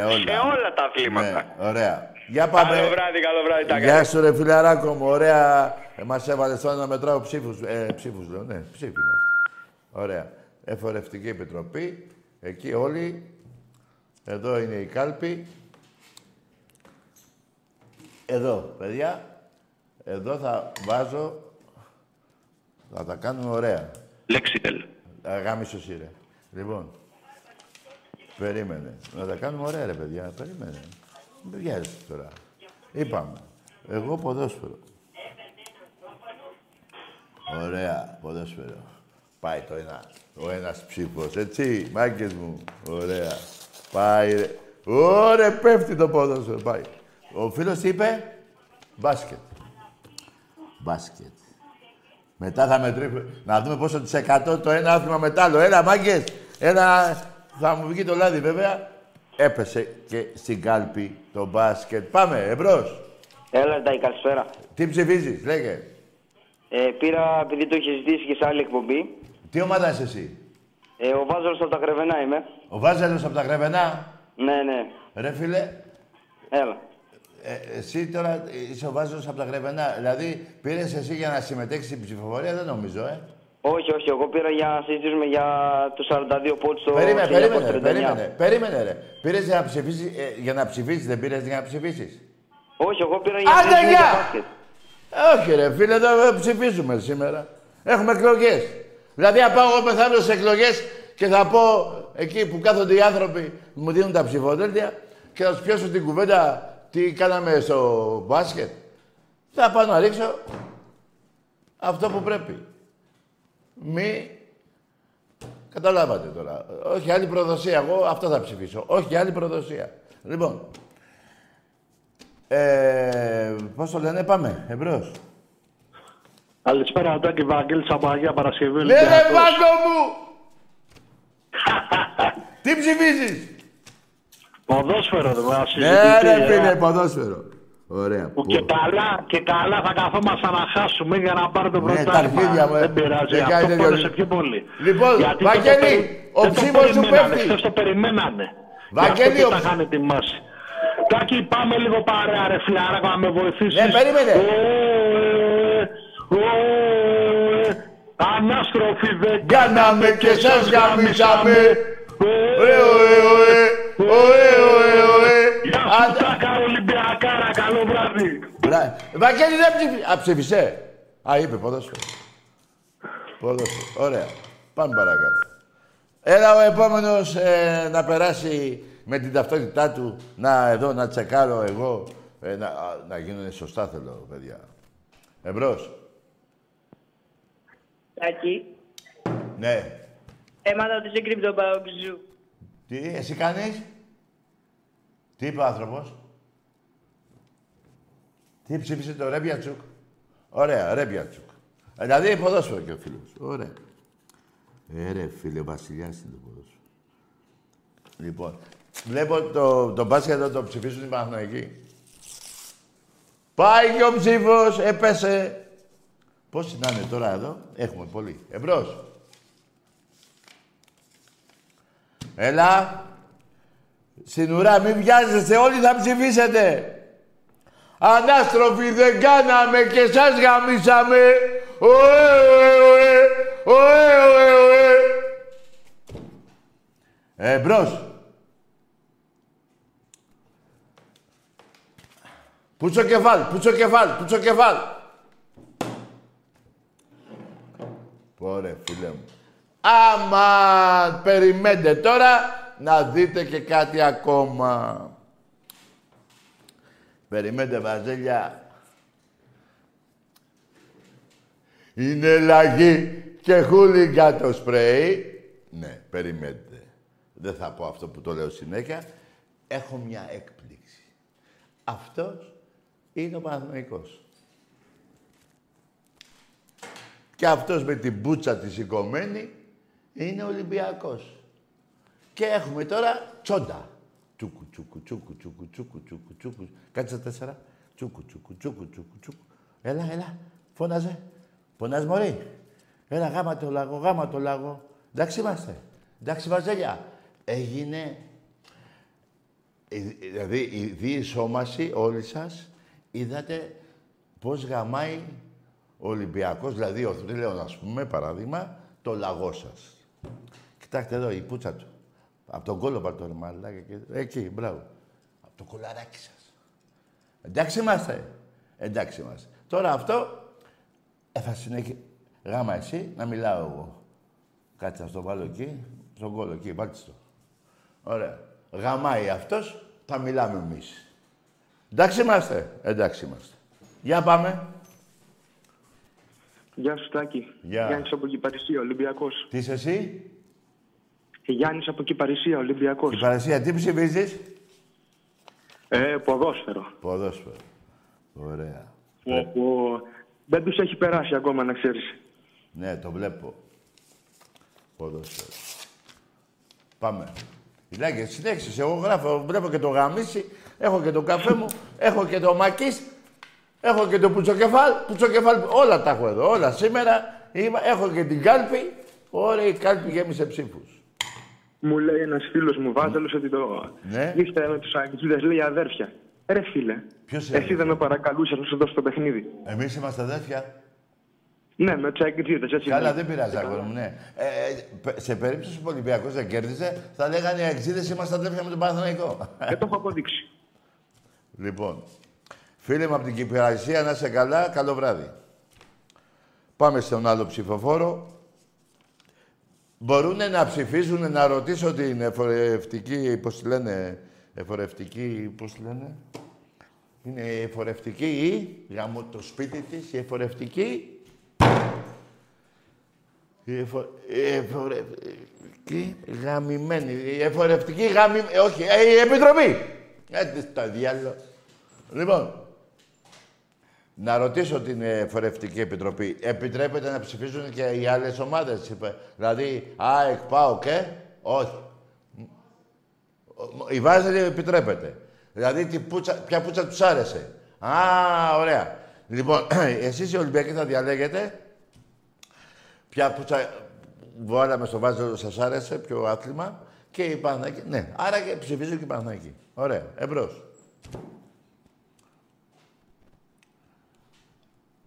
όλα. τα αθλήματα. Ναι, ωραία. Για πάμε. Καλό βράδυ, καλό βράδυ. τα Γεια καλά. σου ρε φιλαράκο μου, ωραία. Ε, μας έβαλες τώρα να μετράω ψήφους. Ε, ψήφους λέω, ναι, ψήφι είναι αυτό. Ωραία. Εφορευτική Επιτροπή. Εκεί όλοι. Εδώ είναι η κάλπη. Εδώ, παιδιά. Εδώ θα βάζω... Θα τα κάνουμε ωραία. Λέξιτελ. Αγάμισο ρε. Λοιπόν, περίμενε. Να τα κάνουμε ωραία, ρε παιδιά. Περίμενε. Δεν βιάζεσαι τώρα. Είπαμε. Εγώ ποδόσφαιρο. Ωραία, ποδόσφαιρο. Πάει το ένα, ο ένας ψήφος, έτσι, μάγκες μου. Ωραία. Πάει, ρε. Ωραία, πέφτει το ποδόσφαιρο, πάει. Ο φίλος τι είπε, μπάσκετ. Μπάσκετ. Μετά θα μετρήσουμε. Να δούμε πόσο της εκατό το ένα άθλημα μετά άλλο. Έλα, μάγκες. Ένα... Θα μου βγει το λάδι, βέβαια. Έπεσε και στην κάλπη το μπάσκετ. Πάμε, εμπρός. Έλα, Ντάι, καλησπέρα. Τι ψηφίζεις, λέγε. Ε, πήρα επειδή το είχε ζητήσει και σε άλλη εκπομπή. Τι ομάδα είσαι εσύ; Ε, ο Βάζελος από τα Κρεβενά είμαι. Ο Βάζελος από τα Γρεβενά. Ναι, ναι. Ρε φίλε, Έλα. ε, εσύ τώρα είσαι ο Βάζελος από τα Γρεβενά. Δηλαδή, πήρες εσύ για να συμμετέχεις στην ψηφοφορία, δεν νομίζω, ε. Όχι, όχι, εγώ πήρα για να συζητήσουμε για τους 42 πόντους στο Περίμενε, περίμενε, ρε, 1939. περίμενε, περίμενε, ρε. Πήρες για να ψηφίσεις, ε, για να ψηφίσεις, δεν πήρες για να ψηφίσεις; Όχι, εγώ πήρα για να Άντε, συζητήσουμε γεια! για μπάσκετ. Ε, Όχι ρε φίλε, εδώ ψηφίζουμε σήμερα. Έχουμε εκλογές. Δηλαδή, αν πάω εγώ μεθαύριο σε εκλογές και θα πω εκεί που κάθονται οι άνθρωποι που μου δίνουν τα ψηφοδέλτια και θα τους πιάσω την κουβέντα τι κάναμε στο μπάσκετ. Θα πάω να ρίξω αυτό που πρέπει. Μη. Καταλάβατε τώρα. Όχι άλλη προδοσία. Εγώ αυτό θα ψηφίσω. Όχι άλλη προδοσία. Λοιπόν. Ε, πώς το λένε, πάμε, εμπρός. Καλησπέρα, Αντάκη Βαγγέλης από Αγία Παρασκευή. Ναι ρε Ολυμπιακός. Βάγκο μου! Τι ψηφίζεις! Ποδόσφαιρο, δεν μας Ναι συζητηθεί, ρε ε. φίλε, ποδόσφαιρο. Ωραία. Που και καλά, και καλά θα καθόμασταν να χάσουμε για να πάρει το Ναι, τα πρωτάθλημα. αρχίδια μου, ε. Δεν πειράζει, Δεν αυτό κάνετε πόνεσε δυο- πιο πολύ. Λοιπόν, Γιατί Βαγγέλη, δεν το περι- ο δεν το ψήφος σου περιμένανε, πέφτει. χθες το περιμένανε. Βαγγέλη, Γι' ο αυτό και ψ- τα είχαν ετοιμάσει. Τάκη, πάμε λίγο παρέα, ρε φιλάρακα, να με βοηθήσεις. Ναι, περίμενε. Ω, ε, ω, ε, Ανάστροφη δεν Κάναμε και σας γαμίσαμε. Ω, Ωε, ωε, ωε, ωε, ωε, ωε. Γεια σου, Άντε. Τάκα Ολυμπιακάρα, καλό βράδυ. Μπρα- Βαγγέλη δεν ψήφισε. Α, ψήφισε. Α, είπε ποδόσφαιρο. Ποδόσφαιρο. Ωραία. Πάμε παρακάτω. Έλα ο επόμενος ε, να περάσει με την ταυτότητά του, να εδώ, να τσεκάρω εγώ, ε, να, α, να γίνουν σωστά θέλω, παιδιά. Εμπρός. Τάκη, Ναι. έμαθα ότι είσαι κρυπτοπαοξού. Τι, εσύ κάνεις; Τι είπε ο άνθρωπος; Τι ψήφισε το Ρέμπιατσουκ. Ωραία, Ρέμπιατσουκ. Ε, Δηλαδή ποδόσφαιρο και ο φίλος. Ωραία. Ε, ρε φίλε, ο Βασιλιάς είναι το ποδόσφαιρο. Λοιπόν, βλέπω το, το μπάσκετ εδώ το ψηφίσουν οι Παναθηναϊκοί. Πάει και ο ψήφος, έπεσε. Πόσοι να είναι τώρα εδώ, έχουμε πολύ. Εμπρός. Έλα. Στην ουρά, μην βιάζεστε, όλοι θα ψηφίσετε. Ανάστροφοι δεν κάναμε και σας γαμίσαμε. Ωε, ωε, ωε, ωε, ωε, ωε. Ε, μπρος. Πούτσο κεφάλ, πούτσο κεφάλ, πούτσο κεφάλ. Πόρε, φίλε μου. Άμα περιμένετε τώρα να δείτε και κάτι ακόμα. Περιμένετε, Βαζέλια. Είναι λαγή και χούλιγκα το σπρέι. Ναι, περιμένετε. Δεν θα πω αυτό που το λέω συνέχεια. Έχω μια έκπληξη. Αυτός είναι ο Παναθηναϊκός. Και αυτός με την μπούτσα τη σηκωμένη είναι Ολυμπιακός. Και έχουμε τώρα τσόντα. Τσούκου, τσούκου, τσούκου, τσούκου, τσούκου, τσούκου, τσούκου. Κάτσε τα τέσσερα. Τσούκου, τσούκου, τσούκου, τσούκου, τσούκου. Έλα, έλα. Φώναζε. Φωνάζ μωρή. Έλα, γάμα το λάγο, γάμα το λάγο. Εντάξει είμαστε. Εντάξει, Βαζέλια. έγινε... ε, Δηλαδή, η διεισόμαση όλοι σας είδατε πώς γαμάει ο Ολυμπιακός, δηλαδή ο Θρύλεον, ας πούμε, παράδειγμα, το λαγό σας. Κοιτάξτε εδώ, η πουτσα του. Από τον κόλλο πάρ' το ρε μαλάκα και... Εκεί, μπράβο. Από το κολαράκι σας. Εντάξει είμαστε. Εντάξει είμαστε. Τώρα αυτό ε, θα συνεχίσει. Γάμα εσύ, να μιλάω εγώ. Κάτσε να στο βάλω εκεί, στον κόλλο εκεί, βάλτε το. Ωραία. Γαμάει αυτός, θα μιλάμε εμείς. Εντάξει είμαστε. Εντάξει είμαστε. Για πάμε. Γεια σου Τάκη. Γεια. Γιάννης από Κυπαρισία, Ολυμπιακός. Τι είσαι εσύ, Γιάννης από Κυπαρισία, Ολυμπιακός. η Παρασία, τι ψηφίζεις; Ε, ποδόσφαιρο. Ποδόσφαιρο. Ωραία. Όπου δεν τους έχει περάσει ακόμα, να ξέρεις. Ναι, το βλέπω. Ποδόσφαιρο. Πάμε. Φυλάκια, συνέχισε. Εγώ γράφω, βλέπω και το γαμίσι, έχω και το καφέ μου, έχω και το μακίς, έχω και το πουτσοκεφάλ, πουτσοκεφάλ, όλα τα έχω εδώ, όλα σήμερα. Είμαι, έχω και την κάλπη, ωραία η κάλπη γέμισε ψήφους. Μου λέει ένας φίλος μου, Βάζελος, ότι το... Ναι. Είστε με τους αγγλίδες, λέει αδέρφια. Ρε φίλε, Ποιος εσύ είναι, δεν με παρακαλούσες να σου δώσω το παιχνίδι. Εμείς είμαστε αδέρφια. Ναι, με τους αγγλίδες, έτσι. Καλά, λέει. δεν πειράζει, αγόρι μου, ναι. Ε, ε, πε- σε περίπτωση που ο Ολυμπιακός δεν κέρδιζε, θα λέγανε οι εξήδες είμαστε αδέρφια με τον Παναθηναϊκό. Δεν το έχω αποδείξει. Λοιπόν, φίλοι μου από την Κυπριακή, να είσαι καλά, καλό βράδυ. Πάμε στον άλλο ψηφοφόρο. Μπορούν να ψηφίζουν, να ρωτήσω την εφορευτική, πώς τη λένε, εφορευτική, πώς τη λένε, είναι η εφορευτική ή, γάμω το σπίτι της, η εφορευτική, η, εφο, η εφορευτική γαμημένη, η εφορευτική γαμημένη, όχι, ε, η επιτροπή. Έτσι στο διάλογο. Λοιπόν, να ρωτήσω την ε, Φορευτική Επιτροπή. Επιτρέπεται να ψηφίζουν και οι άλλες ομάδες, είπε. Δηλαδή, ΑΕΚ, ΠΑΟ και... Όχι. Η Βάζελη επιτρέπεται. Δηλαδή, τι πουτσα, ποια πουτσα τους άρεσε. Α, ωραία. Λοιπόν, εσείς οι Ολυμπιακοί θα διαλέγετε ποια πουτσα βάλαμε στο Βάζελο σας άρεσε, ποιο άθλημα και η Παναθηναϊκή. Ναι, άρα και ψηφίζω και η Παναθηναϊκή. Ωραία, εμπρός.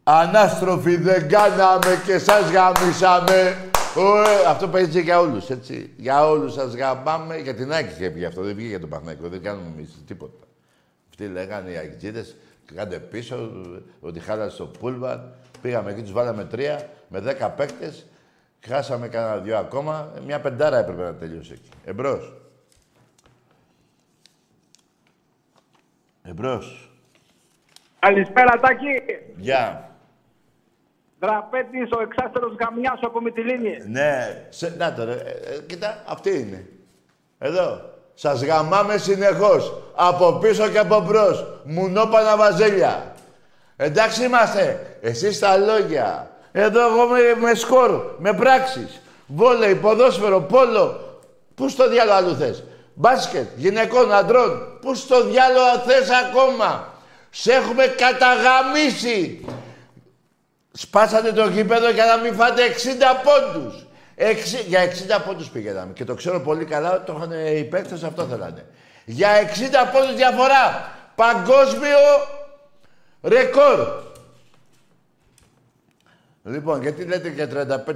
Ανάστροφοι δεν κάναμε και σας γαμίσαμε. Ωε, αυτό παίζει για όλους, έτσι. Για όλους σας γαμάμε. Για την Άκη και πήγε αυτό, δεν βγήκε για τον Παναθηναϊκό. Δεν κάνουμε εμείς τίποτα. Αυτοί λέγανε οι Αγιτζίδες, κάντε πίσω, ότι χάλασε το πούλβαν. Πήγαμε εκεί, τους βάλαμε τρία, με δέκα παίκτες. Χάσαμε κανένα δυο ακόμα. Μια πεντάρα έπρεπε να τελειώσει εκεί. Εμπρός. Εμπρός. Καλησπέρα Τάκη. Γεια. Δραπέτης, ο εξάστερος γαμιάς από Μυτιλίνη. Ναι, σε, να το ρε. Ε, ε, κοίτα, αυτή είναι. Εδώ. Σας γαμάμε συνεχώς. Από πίσω και από μπρος. Μουνόπανα βαζέλια. Εντάξει είμαστε. Εσείς τα λόγια. Εδώ εγώ με, με σκορ, με πράξεις. Βόλεϊ, ποδόσφαιρο, πόλο. Πού στο διάλογο αλλού θες; Μπάσκετ, γυναικών, αντρών. Πού στο διάλογο θες ακόμα; Σε έχουμε καταγαμίσει. Σπάσατε το γήπεδο για να μην φάτε 60 πόντους. Εξι... Για 60 πόντους πήγαμε. Και το ξέρω πολύ καλά, το είχαν οι παίκτες, αυτό θέλανε. Για 60 πόντους διαφορά. Παγκόσμιο ρεκόρ. Λοιπόν, γιατί λέτε και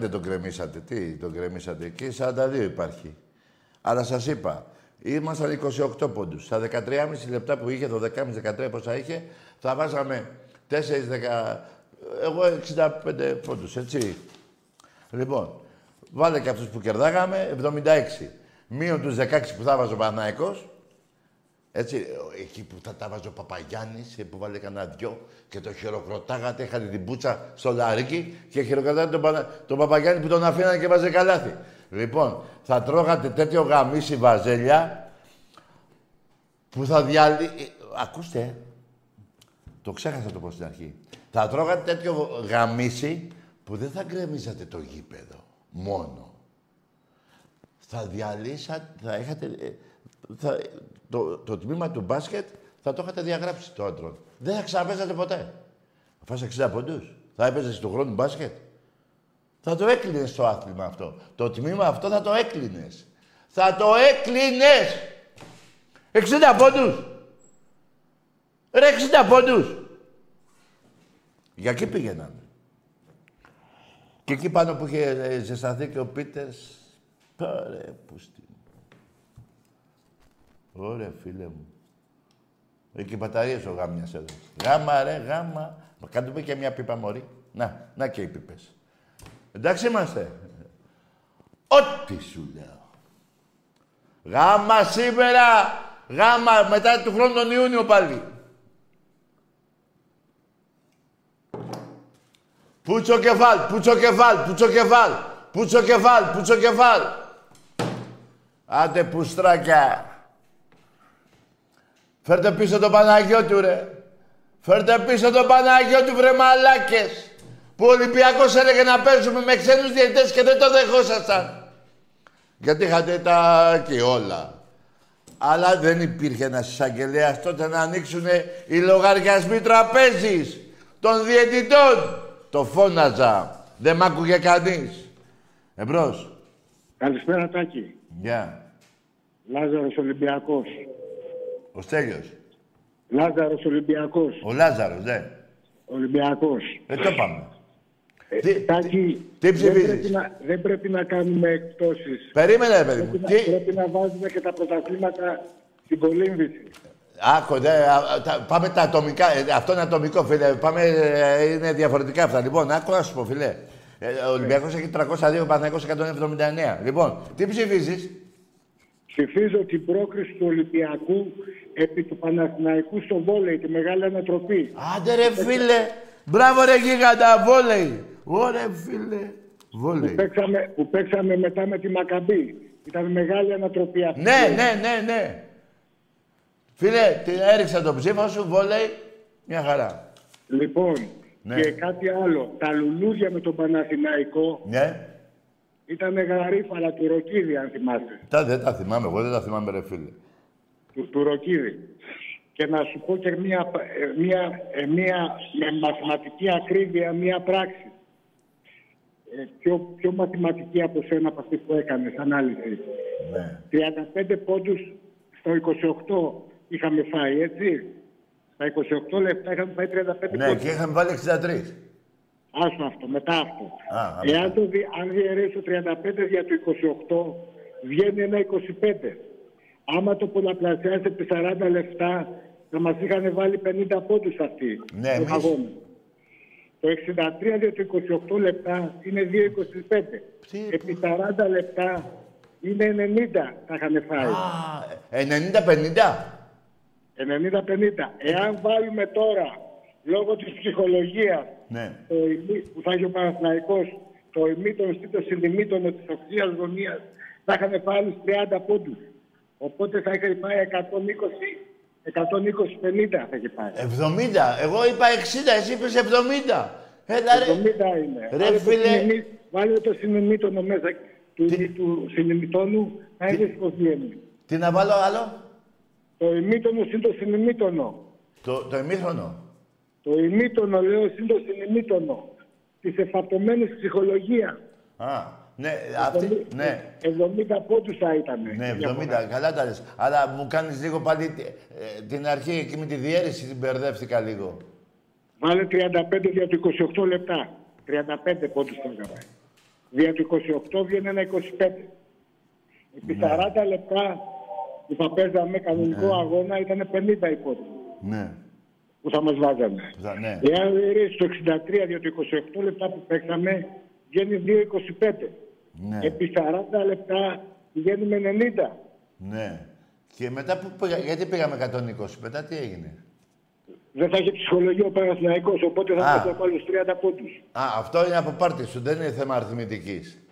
35 τον κρεμίσατε. Τι τον κρεμίσατε. Εκεί 42 υπάρχει. Αλλά σας είπα, ήμασταν 28 πόντους. Στα 13,5 λεπτά που είχε, 12,5-13 πόσα είχε, θα βάζαμε 4-10... Εγώ 65 πόντους, έτσι. Λοιπόν, βάλε και αυτούς που κερδάγαμε, 76. Μείον τους 16 που θα βάζω ο Παναϊκός. Έτσι, εκεί που θα τα βάζω ο Παπαγιάννης, που βάλε κανένα δυο και το χειροκροτάγατε, είχατε την πούτσα στο λαρίκι και χειροκροτάγατε τον, Πα... τον Παπαγιάννη που τον αφήνανε και βάζε καλάθι. Λοιπόν, θα τρώγατε τέτοιο γαμίσι βαζέλια που θα διαλύ... Ακούστε, ε. το ξέχασα να το πω στην αρχή. Θα τρώγατε τέτοιο γαμίσι που δεν θα γκρεμίζατε το γήπεδο μόνο. Θα διαλύσατε, θα είχατε... ε, Θα, το, το τμήμα του μπάσκετ θα το είχατε διαγράψει το άντρο. Δεν θα ξαναπέζατε ποτέ. Θα φας 60 πόντους. Θα έπαιζες του χρόνου μπάσκετ. Θα το έκλεινες το άθλημα αυτό. Το τμήμα αυτό θα το έκλεινες. Θα το έκλεινες. 60 πόντους. Ρε 60 πόντους. Για εκεί πήγαιναν. Και εκεί πάνω που είχε ε, ζεσταθεί και ο Πίτερς, πάρε πούστη. Ωραία, φίλε μου. Εκεί μπαταρίες ο γάμιας εδώ. Γάμα, ρε, γάμα. Μα κάντε και μια πίπα, μωρή. Να, να και οι πίπες. Εντάξει είμαστε. Ό,τι σου λέω. Γάμα σήμερα. Γάμα μετά του χρόνου τον Ιούνιο πάλι. Πούτσο κεφάλ, πούτσο κεφάλ, πούτσο κεφάλ, πούτσο κεφάλ, πούτσο κεφάλ. Άντε πουστράκια. Φέρτε πίσω τον Παναγιώτου ρε. Φέρτε πίσω τον Παναγιώτου βρε μαλάκες. Που ο Ολυμπιακός έλεγε να παίζουμε με ξένους διαιτητές και δεν το δεχόσασταν. Γιατί είχατε τα και όλα. Αλλά δεν υπήρχε ένας εισαγγελέας τότε να ανοίξουν οι λογαριασμοί τραπέζης των διαιτητών. Το φώναζα. Δεν μ' άκουγε κανείς. Εμπρός. Καλησπέρα Τάκη. Γεια. Λάζαρος Ολυμπιακός. Ο Στέλιος. Λάζαρος Ολυμπιακός. Ο Λάζαρος, ναι. Ολυμπιακός. Ε, το πάμε. Ε, Τι- Τάκη, τι δεν ψηφίζεις; πρέπει, να, δεν πρέπει να κάνουμε εκπτώσεις. Περίμενε, ρε παιδί μου. Πρέπει, να, Τι... πρέπει να βάζουμε και τα πρωταθλήματα στην κολύμβηση. Άκου, δε, α, α, τα- πάμε τα ατομικά. Ε, αυτό είναι ατομικό, φίλε. Πάμε, ε, είναι διαφορετικά αυτά. Λοιπόν, άκου να σου πω, φίλε. Ε, ο Ολυμπιακός έχει 302, ο Παναθηναϊκός 179. Λοιπόν, τι ψηφίζεις; Ψηφίζω την πρόκριση του Ολυμπιακού επί του Παναθηναϊκού στο βόλεϊ, τη μεγάλη ανατροπή. Άντε ρε φίλε. Μπράβο ρε γίγαντα, βόλεϊ. Ωραία φίλε. Βόλεϊ. Που παίξαμε, που παίξαμε μετά με τη Μακαμπή. Ήταν μεγάλη ανατροπή αυτή. Ναι, ναι, ναι, ναι. Φίλε, την έριξα το ψήφο σου, βόλεϊ. Μια χαρά. Λοιπόν, Ναι. και κάτι άλλο. Τα λουλούδια με τον Παναθηναϊκό Ναι. ήταν γαρίφαλα του Ροκίδη, αν θυμάστε. Τα δεν τα θυμάμαι, εγώ δεν τα θυμάμαι ρε φίλε. Του, του Ροκίδη. Και να σου πω και μία, ε, μία, ε, μία με μαθηματική ακρίβεια, μία πράξη. Ε, πιο, πιο μαθηματική από σένα από αυτή που έκανες ανάλυση. Ναι. 35 πόντους στο 28 είχαμε φάει, έτσι. Στα 28 λεπτά είχαμε φάει 35 Ναι, πόντους. και είχαμε βάλει 63. Άσο αυτό, μετά αυτό. Α, α, Εάν το δι, αν διαιρέσω 35 για το 28, βγαίνει ένα 25. Άμα το πολλαπλασιάσει επί 40 λεπτά, θα μας είχαν βάλει 50 πόντους αυτοί. Ναι, στον εμείς. αγώνα. Το 63 για το 28 λεπτά είναι 2,25. Τι- Επί 40 λεπτά είναι 90 θα είχαν φάει. Α, 90-50. 90-50. Εάν βάλουμε τώρα, λόγω της ψυχολογίας, Ναι. το ημί, που θα έχει ο Παναθηναϊκός, το ημίτον στήτο συνημίτων της οξίας γωνίας, θα είχαν πάει άλλους 30 πόντους. Οπότε θα είχε πάει 120, 120-50 θα είχε πάει. 70. Εγώ είπα 60, εσύ είπες 70. Έλα ρε. 70 είναι. Ρε, Βάλε το φίλε. συνημί- Βάλε το συνημίτονο μέσα του, του συνημιτόνου, να είδες πώς βγαίνει. Τι να βάλω άλλο; Το ημίτονο είναι το συνημίτονο. Το, το ημίχρονο. Το ημίτονο, λέω, είναι το συνημίτονο της εφαπτωμένης ψυχολογίας. Α, ναι, αυτή, ναι. 70 πόντους θα ήταν. Ναι, 70, καλά τα λες. Αλλά μου κάνεις λίγο πάλι ε, την αρχή εκεί με τη διαίρεση, την μπερδεύτηκα λίγο. Βάλε 35 για το 28 λεπτά. 35 πόντους θα έκανα. Δια το 28 βγαίνει ένα 25. Επί Ναι. 40 λεπτά που θα παίζαμε κανονικό αγώνα ήταν 50 οι πόντοι Ναι. που θα μας βάζανε. Θα- ναι. Εάν διαιρέσει το 63 για το 28 λεπτά που παίξαμε, βγαίνει 2,25. Ναι. Επί 40 λεπτά βγαίνουμε 90. Ναι. Και μετά που πήγα, γιατί πήγαμε 120, μετά τι έγινε; Δεν θα έχει ψυχολογία ο Παναθηναϊκός, οπότε θα Α. παίξει από άλλους 30 πόντους. Α, αυτό είναι από πάρτι σου, δεν είναι θέμα αριθμητικής.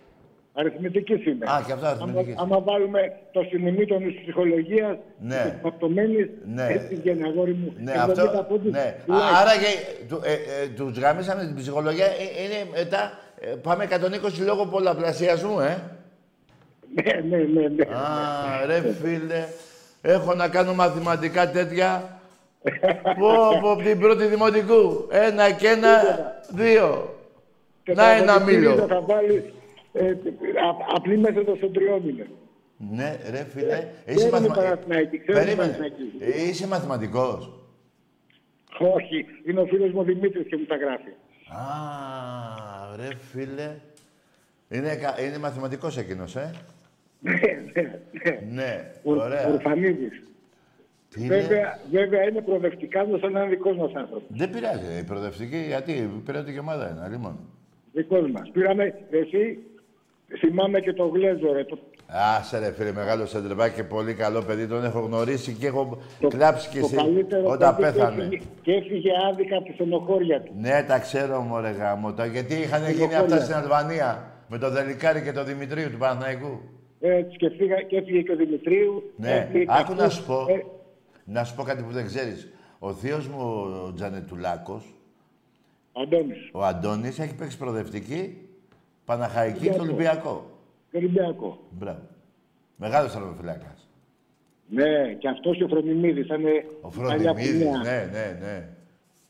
Αριθμητικής είναι. Α, και αυτό αριθμητικής. Άμα, άμα βάλουμε το συνημήτων της ψυχολογίας, Ναι. της παπτωμένης, Ναι. έτσι βγαίνει αγόρι μου. Ναι, 70 αυτό. πόντους Ναι. τουλάχιστον. Α, Άρα και του, ε, ε, τους γαμίσαμε την ψυχολογία. Ε, είναι μετά ε, πάμε 120 λόγω πολλαπλασιασμού, ε. Ναι, ναι, ναι. ναι. Α, ρε φίλε, έχω να κάνω μαθηματικά τέτοια. Πω, πω, από την πρώτη δημοτικού. Ένα και ένα, δύο. Και Να το ένα αποδητήριο μήλο. Θα βάλεις, ε, α- απλή μέθοδος των τριών είναι. Ναι, ρε φίλε. είναι μαθημα- Παναθηναϊκή, ξέρω είναι Περίμενε. Παναθηναϊκή. Ε, Είσαι μαθηματικός. Όχι, είναι ο φίλος μου ο Δημήτρης και μου τα γράφει. Α, ρε φίλε. Είναι, κα- είναι μαθηματικός εκείνος, ε; Ναι, ναι, ναι. Ναι, Ο- ωραία. Ορφανίδης. Τι είναι. Βέβαια, βέβαια είναι προοδευτικάς μου σαν να είναι δικός μας άνθρωπος. Δεν πειράζει. Η προοδευτική, γιατί πήρατε και ομάδα είναι, αλλήμον. Δικός μας. Πήραμε, εσύ, θυμάμαι και το Γλέζο, ρε, το, Άσε ρε φίλε, μεγάλο σεντρεβάκι και πολύ καλό παιδί. Τον έχω γνωρίσει και έχω το, κλάψει και το εσύ καλύτερο όταν παιδί και πέθανε. έφυγε- Και έφυγε άδικα από τη στενοχώρια του. Ναι, τα ξέρω μωρέ γάμοτα. Γιατί είχαν γίνει Στενοχώρια. αυτά στην Αλβανία. Με τον Δελικάρη και τον Δημητρίου του Παναθηναϊκού. Έτσι και, φύγα, και έφυγε και ο Δημητρίου. Ναι, έφυγε και άκου να αυτός. σου πω. Ε, Να σου πω κάτι που δεν ξέρεις. Ο θείος μου ο Τζανετουλάκος, Αντώνης, ο Αντώνης, έχει παίξει προοδευτική Παναχαϊκή και Ολυμπιακό. Ολυμπιακό. Ολυμπιακό. Μπράβο. Μεγάλος τερματοφυλάκας. Ναι, και αυτός και ο Φρονιμίδης ήταν Ο παλιά Φροντιμίδης, πουλιά. ναι, ναι, ναι.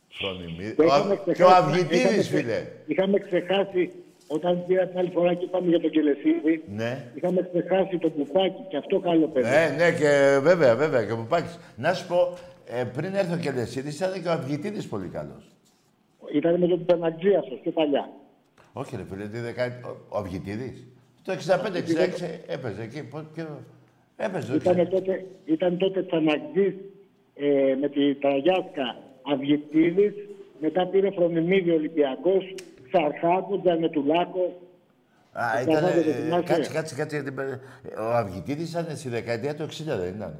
Φροντιμίδης. Το Ο είχαμε Α- Και ο ξεχάσει- είχαμε Αυγητίδης, ξε- φίλε. Είχαμε ξεχάσει, όταν πήρα την άλλη φορά και είπαμε για τον Κελεσίδη, Ναι. είχαμε ξεχάσει το κουπάκι και αυτό καλό παιδί. Ναι, ναι, και βέβαια, βέβαια, και ο Πουπάκης. Να σου πω, ε, πριν έρθει ο Κελεσίδης, ήταν και ο Αυγητίδης πολύ καλός. Ήταν με τον Παναγτζή αυτός πιο παλιά. Όχι ρε φίλε, τη δεκαετία... Ο, ο Αυγητίδης. Το 65-66 έπαιζε εκεί. Πώς, ποιο... Έπαιζε, δεν ξέρω. Ήταν τότε, ήταν τότε Παναγτζής ε, με τη Τραγιάσκα Αυγητίδης, μετά πήρε Φρονιμίδη Ολυμπιακός, Ξαρχάκο, Τζανετουλάκος. Α, Το ήταν... Παναγιώτη, το ε, θυμάσαι; κάτσε, κάτσε, κάτσε. γιατί πε- Ο Αυγητίδης ήταν στη δεκαετία του 60, δεν ήταν;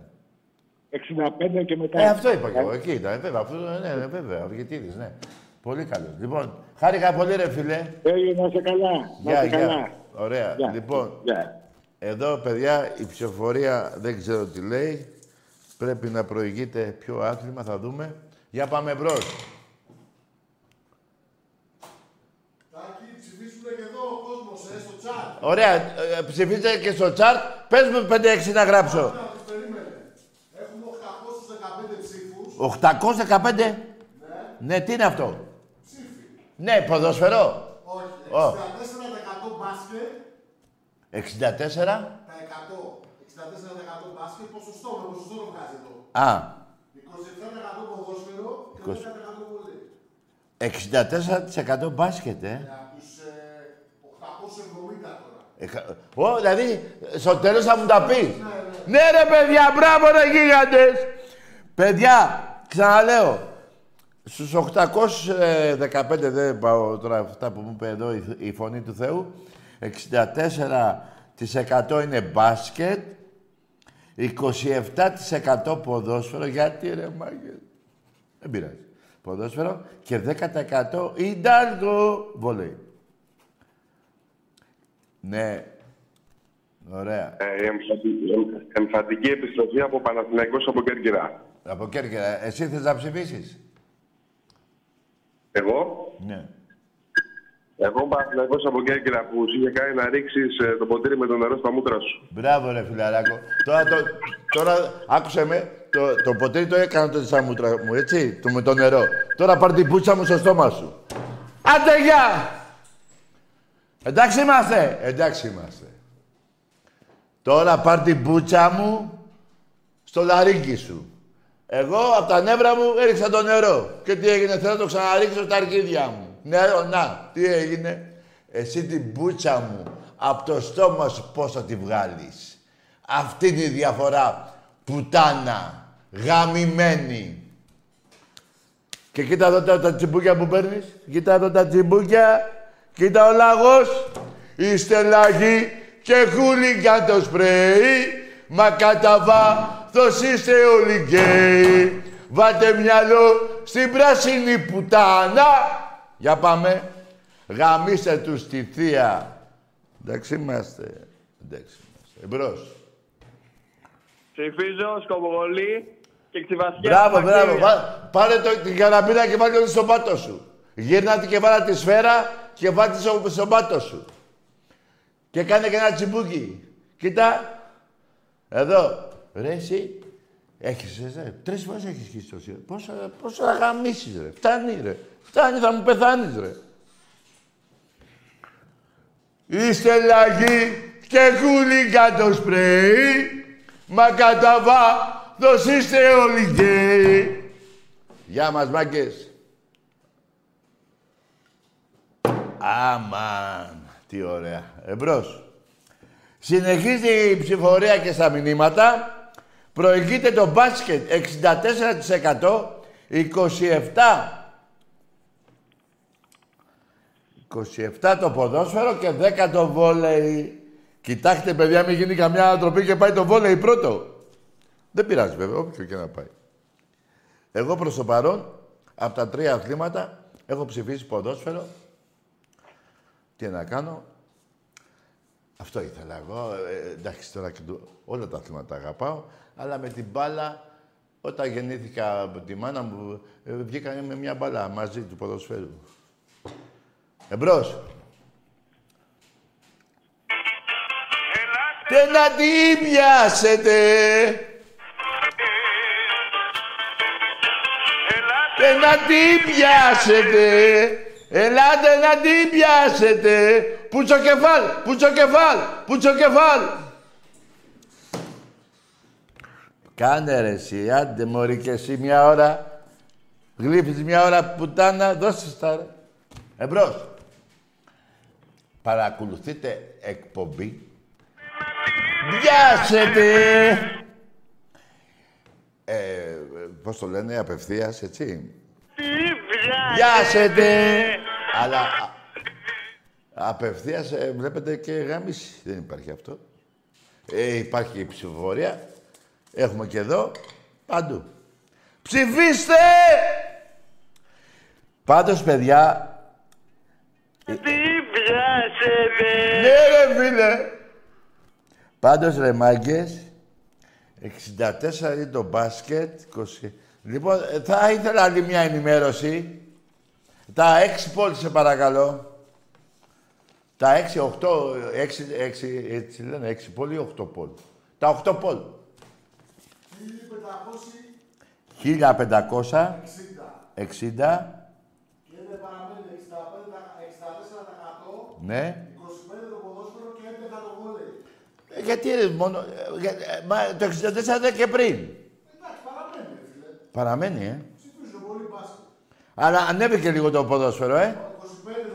65 και μετά. Ε, αυτό είπα και εγώ. Εκεί ήταν. ε, Βέβαια, αυτό, ναι, ναι, βέβαια. Ο Αυγητίδης, ναι. Πολύ καλός. Λοιπόν, χάρηκα πολύ ρε φίλε. Έγινε να είσαι καλά. Να Γεια, είσαι καλά. γεια. Ωραία. Γεια. Λοιπόν, Γεια. Εδώ, παιδιά, η ψηφοφορία δεν ξέρω τι λέει. Πρέπει να προηγείται ποιο άθλημα, θα δούμε. Για πάμε μπρος. Τάκη, ψηφίσουνε και εδώ ο κόσμος, ε, στο chat. Ωραία, ε, ψηφίστε και στο τσάρτ. Πες μου 5-6 να γράψω. Να τους περίμενε. Έχουμε 815 ψήφους. 815. Ναι. τι είναι αυτό; Ψήφι. Ναι, ποδοσφαιρό. Όχι. Ω. 64% μπάσκετ. 64. Τα 100. 64% μπάσκετ. Ποσοστό, με ποσοστό το βγάζει εδώ; Α, 27% ποδόσφαιρο και Είκοσι. 10% βολή. 64% μπάσκετ, ε. Από τους ε, 870 τώρα. Ε, κα- Ω, δηλαδή, στο τέλος θα μου τα πεις. Ναι, ρε παιδιά, μπράβο ρε γίγαντες. Παιδιά, ξαναλέω, στους 815 δεν πάω τώρα αυτά που μου είπε εδώ η, η φωνή του Θεού, 64% είναι μπάσκετ, 27% ποδόσφαιρο, γιατί ρε μάγκε. Δεν πειράζει. Ποδόσφαιρο και 10% Ιντάλγο βολέι. Ναι. Ωραία. Ε, εμφανι- εμ- εμφαντική επιστροφή από Παναθηναϊκός από Κέρκυρα. Από Κέρκυρα. Εσύ θες να ψηφίσεις; Εγώ, Ναι. εγώ Παναθηναϊκός από Κέρκυρα που σου είχε κάνει να ρίξεις ε, το ποτήρι με το νερό στα μούτρα σου. Μπράβο ρε φιλαράκο. τώρα, το, τώρα άκουσε με. Το, το ποτήρι το έκανα το σαν μούτρα μου, έτσι. Το με το νερό. Τώρα πάρ την πούτσα μου στο στόμα σου. Άντε γεια! Εντάξει είμαστε. Εντάξει είμαστε. Τώρα πάρ την πούτσα μου στο λαρίκι σου. Εγώ από τα νεύρα μου έριξα το νερό. Και τι έγινε, θέλω να το ξαναρίξω στα αρκίδια μου. Νερό, να, τι έγινε. Εσύ την πούτσα μου από το στόμα σου πώς θα τη βγάλεις. Αυτή είναι η διαφορά. Πουτάνα. Γαμημένη. Και κοίτα εδώ τα, τα τσιμπούκια που παίρνεις. Κοίτα εδώ τα τσιμπούκια. Κοίτα ο λαγός. Είστε λαγοί και χούλιγκαν το σπρέι. Μα κατά βάθος είστε όλοι γκέι. Βάλτε μυαλό στην πράσινη πουτάνα. Για πάμε. Γαμίστε τους στη θεία. Εντάξει είμαστε. Εντάξει είμαστε. Εμπρός. Ψηφίζω σκοποβολή και ξυβασιά. Μπράβο, μπράβο. Βά- Πάρε το, την καραμπίνα και βάλτε τη στον πάτο σου. Γύρνα τη και βάλα τη σφαίρα και βάλτε τη στο, στον πάτο σου. Και κάνε και ένα τσιμπούκι. Κοίτα. Εδώ. Ρε εσύ. Έχεις, ρε. Τρεις φορές έχεις χύσει τόση ώρα. Πόσο, πόσο θα γαμίσεις, ρε. Φτάνει, ρε. Φτάνει, θα μου πεθάνεις, ρε. Είστε λαγοί και χούλιγκα το σπρέι. Μα κατά βάθος είστε όλοι γκέι. Γεια μας, μάγκες. Αμάν. Τι ωραία. Εμπρός. Συνεχίζει η ψηφορία και στα μηνύματα. Προηγείται το μπάσκετ 64%, 27% 27 το ποδόσφαιρο και 10 το βόλεϊ. Κοιτάξτε, παιδιά, μην γίνει καμιά ανατροπή και πάει το βόλεϊ πρώτο. Δεν πειράζει, βέβαια, όποιο και να πάει. Εγώ προς το παρόν, από τα τρία αθλήματα, έχω ψηφίσει ποδόσφαιρο. Τι να κάνω. Αυτό ήθελα εγώ. Ε, εντάξει, τώρα και το- όλα τα αθλήματα αγαπάω. Αλλά με την μπάλα, όταν γεννήθηκα από τη μάνα μου, ε, βγήκανε με μια μπάλα μαζί του ποδοσφαίρου. Εμπρός. Και να την πιάσετε. Και να την πιάσετε. Ελάτε να την πιάσετε. Πούτσο κεφάλ, πούτσο κεφάλ, πούτσο κεφάλ. Κάνε ρε εσύ, άντε μωρή και εσύ μια ώρα. Γλύφεις μια ώρα πουτάνα, δώσε στα ρε. Εμπρός. Παρακολουθείτε εκπομπή. Βιάσετε! Ε, πώς το λένε, απευθείας, έτσι; Βιάσετε! Αλλά α, απευθείας ε, βλέπετε και γάμιση. Δεν υπάρχει αυτό. Ε, υπάρχει η ψηφοφορία. Έχουμε και εδώ. Παντού. Ψηφίστε! Πάντως, παιδιά, Τι πιάσετε. Ναι, ρε φίλε. Πάντως, ρε μάγκες, 64 είναι το μπάσκετ, 20... Λοιπόν, ε, θα ήθελα άλλη μια ενημέρωση. Τα 6 πόλη, σε παρακαλώ. Τα 6, 8, 6, 6, έτσι λένε, 6 πόλη, 8 πόλη. Τα 8 πόλη. 1560. 60. Και δεν παραμένει 65, 64%, Ναι. 25 το ποδόσφαιρο και 11 το βόλεϊ. Ε, Γιατί ρε, μόνο... ε, για- ε, μα, το 64 ήταν και πριν. Εντάξει, παραμένει, ρε φίλε. Παραμένει, ε. Ψηφίζουν πολύ μπάσκετ. Αλλά ανέβηκε λίγο το ποδόσφαιρο, ε. 25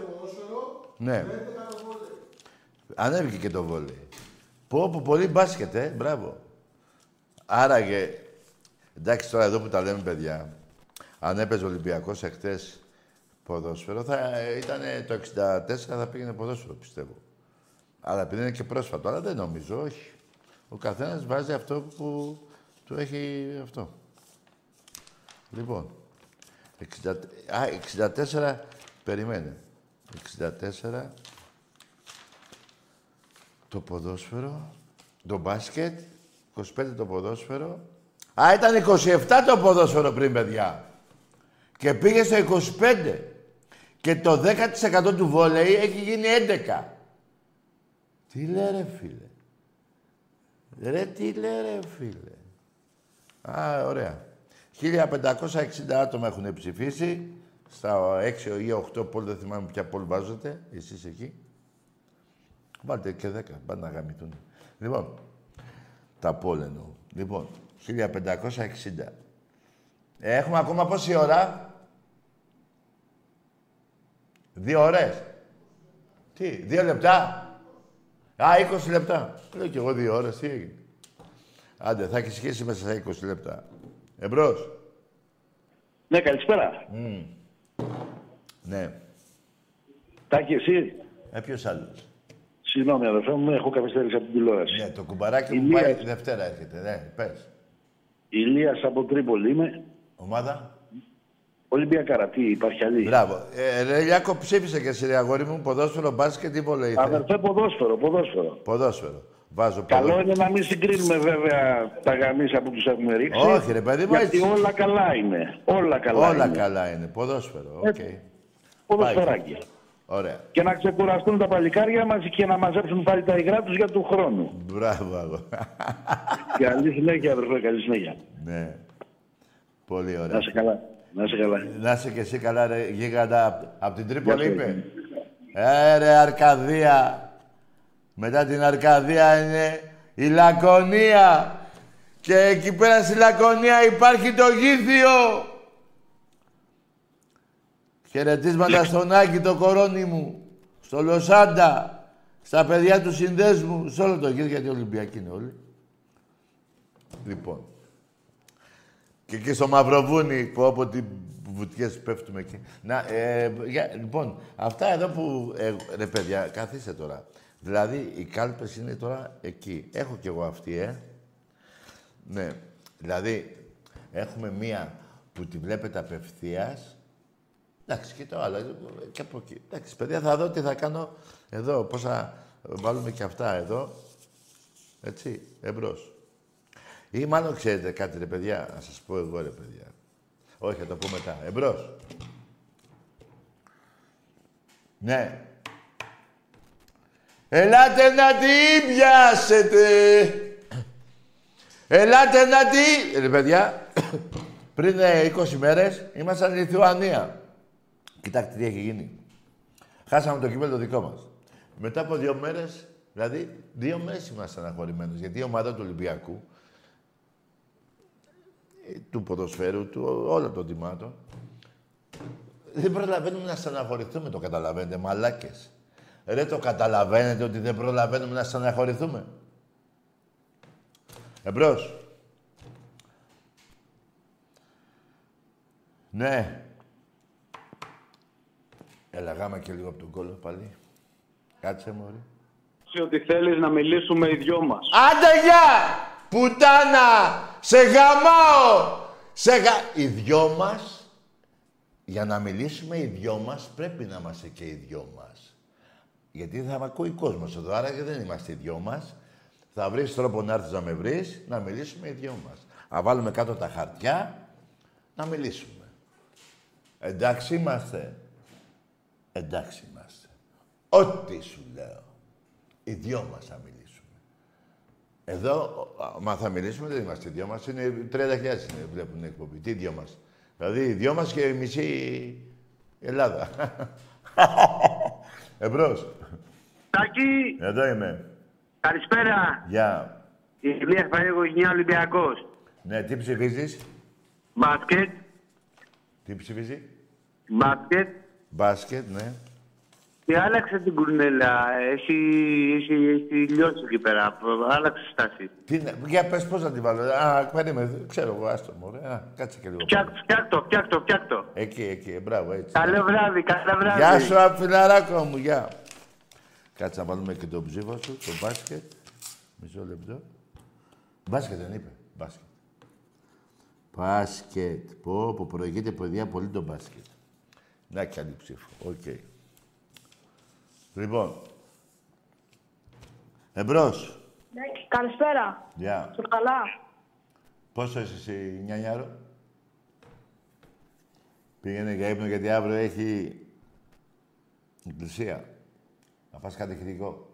το ποδόσφαιρο Ναι. και 11 το βόλεϊ. Ανέβηκε και το βόλεϊ. Πω, πω, πολύ μπάσκετ, ε. Μπράβο. Άραγε... Εντάξει, τώρα εδώ που τα λέμε, παιδιά, αν έπαιζε ο Ολυμπιακός εχθές ποδόσφαιρο, θα ήταν το 64 θα πήγαινε ποδόσφαιρο, πιστεύω. Αλλά επειδή είναι και πρόσφατο, αλλά δεν νομίζω, όχι. Ο καθένας βάζει αυτό που του έχει αυτό. Λοιπόν, 60, α, 64, περιμένε. 64, το ποδόσφαιρο, το μπάσκετ, 25 το ποδόσφαιρο. Α, ήταν 27 το ποδόσφαιρο πριν, παιδιά. Και πήγε στο 25. Και το 10% του βόλεϊ έχει γίνει 11. Τι λέει ρε φίλε. Ρε τι λέει ρε φίλε. Α, ωραία. 1560 άτομα έχουν ψηφίσει. Στα 6 ή 8 πόλη, δεν θυμάμαι ποια πόλη βάζετε, εσείς εκεί. Βάλτε και 10, πάνε να γαμηθούν. Λοιπόν, τα πόλη εννοώ. Λοιπόν, 1560. Ε, έχουμε ακόμα πόση ώρα; Δύο ώρες. Τι, δύο λεπτά; Α, 20 λεπτά. Λέω κι εγώ δύο ώρες, τι έγινε; Άντε, θα έχεις σχέση μέσα στα 20 λεπτά. Εμπρός. Ναι, καλησπέρα. Ναι. Τάκη, εσύ; Ε, ποιος άλλος; Συγγνώμη, αδερφέ μου, έχω καθυστέρηση από την τηλεόραση. Ναι, το κουμπαράκι μου Ηλίας. πάει τη Δευτέρα έρχεται. Ναι, πες. Ηλίας από Τρίπολη είμαι. Ομάδα. Ολυμπιακάρα, τι υπάρχει άλλη; Μπράβο. Ε, ρε Λιάκο, ψήφισε και εσύ, ρε αγόρι μου, ποδόσφαιρο, μπάσκετ ή βόλεϊ. θες; Αδερφέ, ποδόσφαιρο, ποδόσφαιρο. Ποδόσφαιρο. Βάζω Καλό ποδόσφαιρο. είναι να μην συγκρίνουμε βέβαια τα γαμίσια που τους έχουμε ρίξει. Όχι, ρε παιδί μου, Γιατί έτσι. όλα καλά είναι. Όλα καλά Όλα είναι. καλά είναι. Ποδόσφαιρο. Οκ. Έτσι. Ποδοσφαιράκι. Ωραία. Και να ξεκουραστούν τα παλικάρια μας και να μαζέψουν πάλι τα υγρά τους για του χρόνου. Μπράβο, αγώ. καλή συνέχεια, αδερφέ, καλή συνέχεια. ναι. Πολύ ωραία. Να είσαι καλά. Να είσαι καλά. Να είσαι και εσύ καλά, ρε γίγαντα. Απ' απ' την Τρίπολη Γεια σου. είπε. Ε, ρε Αρκαδία. Μετά την Αρκαδία είναι η Λακωνία. Και εκεί πέρα στη Λακωνία υπάρχει το Γήθιο. Χαιρετίσματα στον Άκη, το κορώνι μου. Στο Λοσάντα. Στα παιδιά του συνδέσμου. Σε όλο το γύρο, γιατί Ολυμπιακοί είναι όλοι. Λοιπόν. Και εκεί στο Μαυροβούνι, που από τι βουτιές πέφτουμε εκεί. Να, ε, για, λοιπόν, αυτά εδώ που... Ε, ρε παιδιά, καθίστε τώρα. Δηλαδή, οι κάλπες είναι τώρα εκεί. Έχω κι εγώ αυτή, ε. Ναι. Δηλαδή, έχουμε μία που τη βλέπετε απευθείας. Εντάξει, και το άλλο. Και από εκεί. Εντάξει, παιδιά, θα δω τι θα κάνω εδώ. Πώς θα βάλουμε και αυτά εδώ. Έτσι, εμπρός. Ή μάλλον ξέρετε κάτι, ρε παιδιά, να σας πω εγώ, ρε παιδιά. Όχι, θα το πω μετά. Εμπρός. Ναι. Ελάτε να την πιάσετε. Ελάτε να τη... Ρε παιδιά, πριν 20 μέρες ήμασταν Λιθουανία. Κοιτάξτε τι έχει γίνει. Χάσαμε το κύπελο το δικό μας. Μετά από δύο μέρες, δηλαδή δύο μέρες ήμασταν αγχωρημένοι. Γιατί η ομάδα του Ολυμπιακού, ε, του ποδοσφαίρου, του όλων των τιμάτων, δεν προλαβαίνουμε να στεναχωρηθούμε, το καταλαβαίνετε, μαλάκες. Ρε, το καταλαβαίνετε ότι δεν προλαβαίνουμε να στεναχωρηθούμε. Εμπρός. Ναι. Έλα, γάμα και λίγο από τον κόλλο πάλι. Κάτσε, μωρή. ότι θέλεις να μιλήσουμε οι δυο μας. Άντε, γεια! Πουτάνα! Σε γαμάω! Σε γα... Οι δυο μας, για να μιλήσουμε οι δυο μας, πρέπει να είμαστε και οι δυο μας. Γιατί θα με ακούει ο κόσμος εδώ, άρα και δεν είμαστε οι δυο μας. Θα βρεις τρόπο να έρθεις να με βρεις, να μιλήσουμε οι δυο μας. Να βάλουμε κάτω τα χαρτιά, να μιλήσουμε. Εντάξει είμαστε. Εντάξει είμαστε. Ό,τι σου λέω. Οι δυο μας θα μιλήσουμε. Εδώ, μα θα μιλήσουμε, δεν είμαστε οι δυο μας. Είναι 30.000 είναι, βλέπουν την εκπομπή. Τι δυο μας. Δηλαδή, οι δυο μας και η μισή Ελλάδα. Εμπρός. Τάκη, Εδώ είμαι. καλησπέρα. Γεια. Η Ηλίας Φαγένια Ολυμπιακός. Ναι, τι ψηφίζεις; Μπάσκετ, Τι ψηφίζεις; μπάσκετ. Μπάσκετ, ναι. Και άλλαξε την κουρνέλα. Έχει, έχει, έχει λιώσει εκεί πέρα. Άλλαξε στάση. Τι, είναι- για πες πώς να τη βάλω. Α, περίμενε, ξέρω εγώ, άστο μου, ρε. Α, κάτσε και λίγο. Φτιάκ, φτιάκτο, φτιάκτο, φτιάκτο. Εκεί, εκεί, μπράβο, έτσι. Καλό βράδυ, καλό βράδυ. Γεια σου, αφιλαράκο μου, γεια. Κάτσε να βάλουμε και τον ψήφο σου, το μπάσκετ. Μισό λεπτό. Μπάσκετ δεν είπε. Μπάσκετ. Μπάσκετ. Πω, που προηγείται παιδιά πολύ το μπάσκετ. Να και άλλη ψήφο. Οκ. Λοιπόν. Εμπρός. Καλησπέρα. Γεια. Σου καλά; Πόσο είσαι εσύ, νιανιάρο; Πήγαινε για ύπνο γιατί αύριο έχει εκκλησία. Να πας κατηχητικό.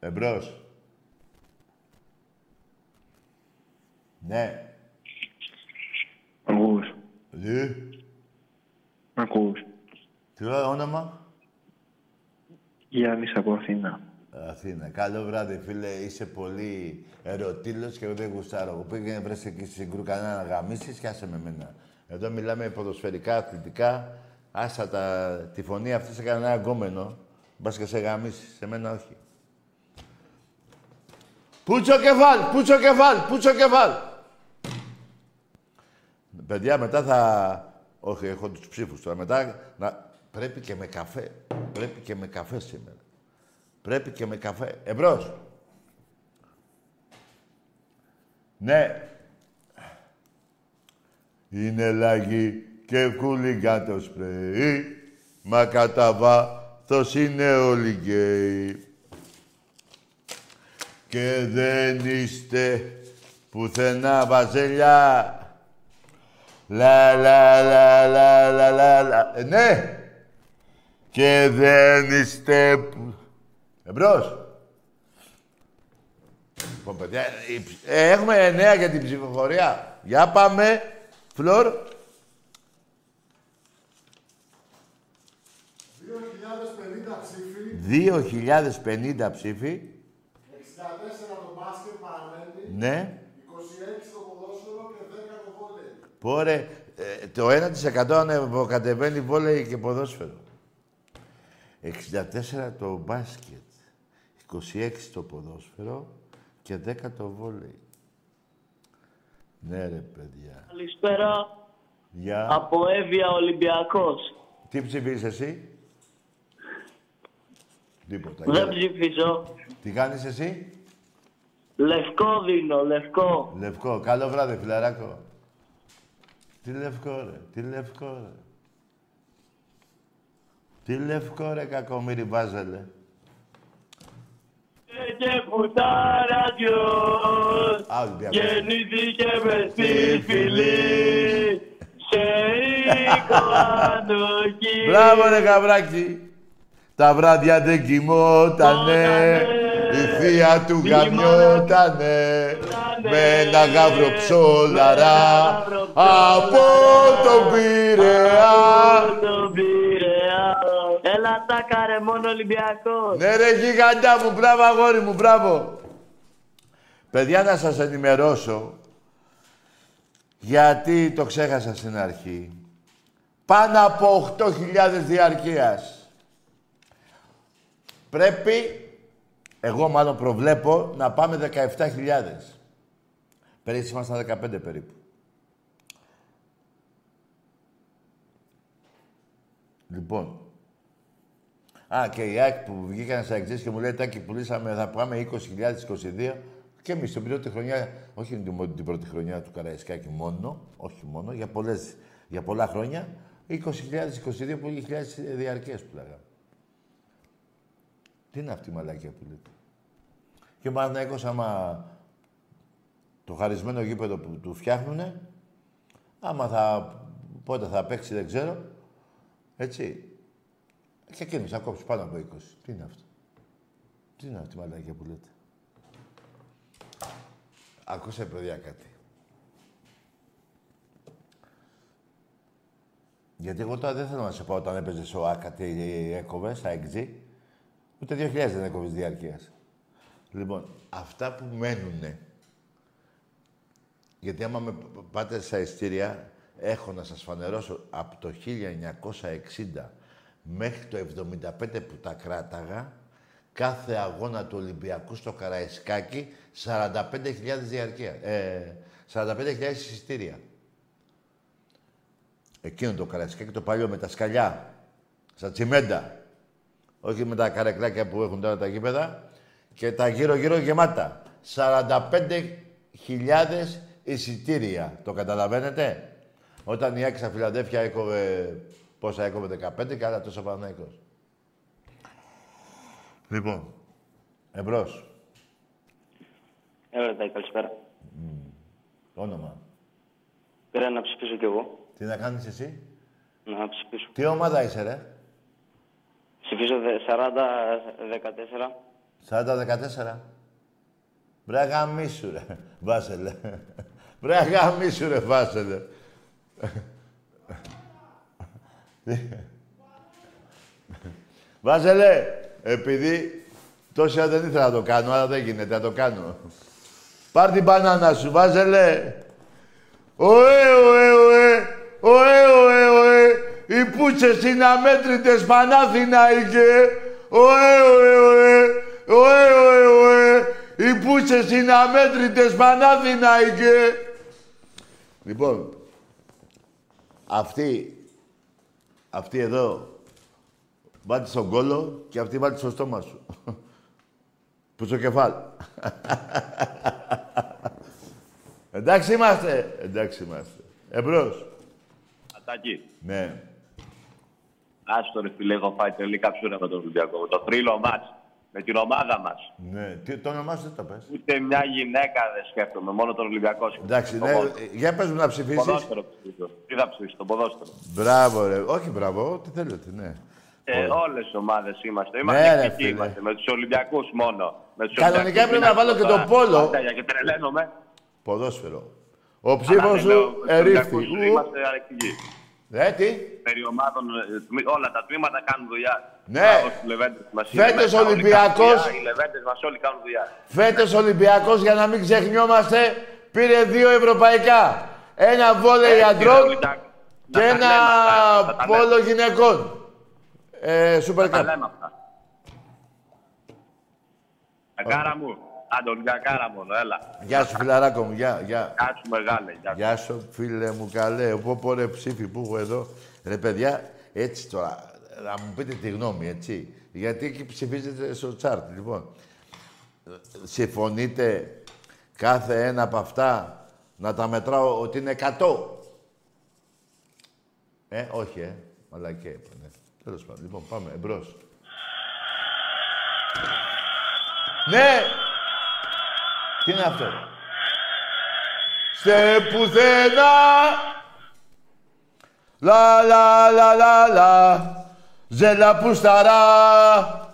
Εμπρός. Ναι. Ακούς. Δι. Ακούς. Τι λέω, όνομα; Γιάννης από Αθήνα. Αθήνα. Καλό βράδυ, φίλε. Είσαι πολύ ερωτήλος και εγώ δεν γουστάρω. Εγώ πήγαινε βρες εκεί στην Κρουκανά να γαμίσεις και άσε με μένα. Εδώ μιλάμε ποδοσφαιρικά, αθλητικά. Άσα τα, τη φωνή αυτή σε κανένα γκόμενο. Μπας και σε γαμίσεις. Σε μένα όχι. Πούτσο κεφάλ, πούτσο κεφάλ, πούτσο κεφάλ. Παιδιά, μετά θα... Όχι, έχω τους ψήφους τώρα. Μετά να... πρέπει και με καφέ. Πρέπει και με καφέ σήμερα. Πρέπει και με καφέ. Εμπρός. Ναι. Είναι λαγί και κούλιγκα το σπρέι, μα κατά βάθος είναι όλοι γκέι. Και δεν είστε πουθενά βαζελιά. Λα λα λα λα λα λα λα. Ε, ναι. Και δεν είστε που... Εμπρός. Λοιπόν, παιδιά, η ψ- ε, έχουμε νέα για την ψηφοφορία. Για πάμε. Φλόρ. 2.050 ψήφοι 2.050 ψήφοι. 64 το μπάσκετ παραμένει. Ναι. 26 το ποδόσφαιρο και 10 το βόλεϊ. Πόρε, ε, το 1% ανεβοκατεβαίνει βόλεϊ και ποδόσφαιρο. 64 το μπάσκετ. 26 το ποδόσφαιρο και 10 το βόλεϊ. Ναι ρε παιδιά. Καλησπέρα Γεια. από Εύβοια Ολυμπιακός. Τι ψηφίζεις εσύ; Τίποτα. Δεν Γεια. ψηφίζω. Τι κάνεις εσύ; Λευκό δίνω, λευκό. Λευκό. Καλό βράδυ, φιλαράκο. Τι λευκό, ρε. Τι λευκό, ρε. Τι λευκό, ρε, κακομύρι βάζελε. Και πουτάραδιος Α, Ολυμπιακός. γεννήθηκε μες στη φυλή σε οίκο ανοχή. Μπράβο, ρε, γαμπράκι. Τα βράδια δεν κοιμότανε. Η θεία του γαμιότανε. Με ένα γάβρο ψόλαρα. Από τον Πειραιά. Τον Πειραιά. Έλα τα καρε μόνο Ολυμπιακός. Ναι ρε γίγαντά μου, μπράβο αγόρι μου, μπράβο. Παιδιά, να σας ενημερώσω, γιατί το ξέχασα στην αρχή. Πάνω από 8.000 διαρκείας. Πρέπει, εγώ μάλλον προβλέπω, να πάμε 17.000. Πέρυσι ήμασταν 15 περίπου. Λοιπόν, Α, και η ΑΕΚ που βγήκαν στα εξής και μου λέει Τάκη, πουλήσαμε, θα πάμε 20.022 και εμείς την πρώτη χρονιά, όχι την, την πρώτη χρονιά του Καραϊσκάκη μόνο, όχι μόνο, για, πολλές, για πολλά χρόνια, 20.022 που είχε χιλιάδες διαρκείας που λέγαμε. Τι είναι αυτή η μαλακία που λέτε; Και ο Παναθηναϊκός άμα το χαρισμένο γήπεδο που του φτιάχνουνε, άμα θα, πότε θα παίξει δεν ξέρω, έτσι, και εκείνος θα κόψει πάνω από 20. Τι είναι αυτό; Τι είναι αυτή η μαλακία που λέτε; Ακούσε παιδιά κάτι. Γιατί εγώ τώρα δεν θέλω να σε πω όταν έπαιζες ο ΑΚΑ τι έκοβες στα XG. Ούτε 2.000 δεν έκοβες διάρκειας. Λοιπόν, αυτά που μένουνε. Γιατί άμα με πάτε στα ειστήρια, έχω να σας φανερώσω από το 1960 μέχρι το 75 που τα κράταγα, κάθε αγώνα του Ολυμπιακού στο Καραϊσκάκι, 45.000 διαρκεία. Ε, 45.000 εισιτήρια. Εκείνο το Καραϊσκάκι, το παλιό με τα σκαλιά, στα τσιμέντα. Όχι με τα καρεκλάκια που έχουν τώρα τα γήπεδα. Και τα γύρω-γύρω γεμάτα. 45.000 εισιτήρια. Το καταλαβαίνετε; Όταν η Άκη Φιλαδέφια έκοβε Πόσα έκοβε 15 και άλλα τόσα Παναθηναϊκός. Λοιπόν, εμπρός. Έλα, καλησπέρα. Όνομα. Πήρα να ψηφίσω κι εγώ. Τι να κάνεις εσύ; Να ψηφίσω. Τι ομάδα είσαι, ρε; Ψηφίζω δε- 40-14. 40-14. Μπρε γαμίσου, ρε. Βάσελε. Μπρε γαμίσου, ρε, Βάσελε. Βάζελε, επειδή τόσα δεν ήθελα να το κάνω, αλλά δεν γίνεται, να το κάνω. Πάρ την μπανάνα σου, βάζελε. Ωε, ωε, ωε, ωε, ωε, ωε, οι πούτσες είναι αμέτρητες Πανάθηναϊκε. Ωε, ωε, ωε, ωε, ωε, ωε, οι πούτσες είναι αμέτρητες Πανάθηναϊκε. Λοιπόν, αυτή, αυτή εδώ, Βάλτε στον κόλο και αυτή βάλτε στο στόμα σου. Που στο κεφάλι. Εντάξει είμαστε. Εντάξει είμαστε. Εμπρός. Ατάκη. Ναι. Άστο ρε φίλε, έχω φάει τελή καψούρα με τον Ολυμπιακό. Με το θρύλο μας. Με την ομάδα μας. Ναι. Τι, το όνομά σου δεν το πες. Ούτε μια γυναίκα δεν σκέφτομαι, μόνο τον Ολυμπιακός σκέφτομαι. Εντάξει, Το ναι. ποδόσφαιρο. Για πες μου να ψηφίσεις. Ποδόσφαιρο ψηφίζω. Τι θα ψηφίσω, το ποδόσφαιρο. Μπράβο ρε. Όχι μπράβο, ό,τι θέλετε, ναι. Ε, όλες οι ομάδες είμαστε. Ναι, Είμαστε ρε, εθνικοί φίλε. είμαστε. Με τους Ολυμπιακούς μόνο. Με τους Κανονικά Ολυμπιακούς. πρέπει να βάλω και το Τώρα, πόλο. Μαρτέλια Και τρελαίνομαι. Ποδόσφαιρο. Ο ψήφος Αλλά, ναι, σου με τους ερήφθη. Ολυμπιακούς Ου. Είμαστε αρεκτικοί. Ε, τι; Περί ομάδων, ε, τμή- όλα τα τμήματα κάνουν δουλειά. Ναι. Όσοι Λεβέντες μας είναι Φέτος μέσα, όλοι Ολυμπιακός- κάνουν δουλειά, Οι Λεβέντες μας όλοι κάνουν δουλειά. Φέτος Ολυμπιακός, για να μην ξεχνιόμαστε, πήρε δύο ευρωπαϊκά. Ένα βόλεϊ Έτσι, αντρών ρε, Ολυμπιακ- και να τα ένα λέμε αυτά, να τα λέμε. πόλο γυναικών. Ε, Super Τα Cup. λέμε αυτά. Ακάρα μου. Άντε, Ολυμπιακάρα μόνο, έλα. Γεια σου, φιλαράκο μου. Γεια, γεια. Γεια σου, μεγάλε. Γεια σου. Γεια σου, φίλε μου, καλέ. Πω, πω, ρε ψήφι που έχω εδώ. Ρε, παιδιά, έτσι τώρα, να μου πείτε τη γνώμη, έτσι. Γιατί εκεί ψηφίζετε στο τσάρτ, λοιπόν. Συμφωνείτε κάθε ένα από αυτά να τα μετράω ότι είναι 100. Ε, όχι, ε. Μαλακέ είπα, ναι. Τέλος πάντων. Λοιπόν, πάμε, εμπρός. Ναι! Τι είναι αυτό; Σε πουθενά. Λα λα λα λα λα. Ζέλα πουσταρά.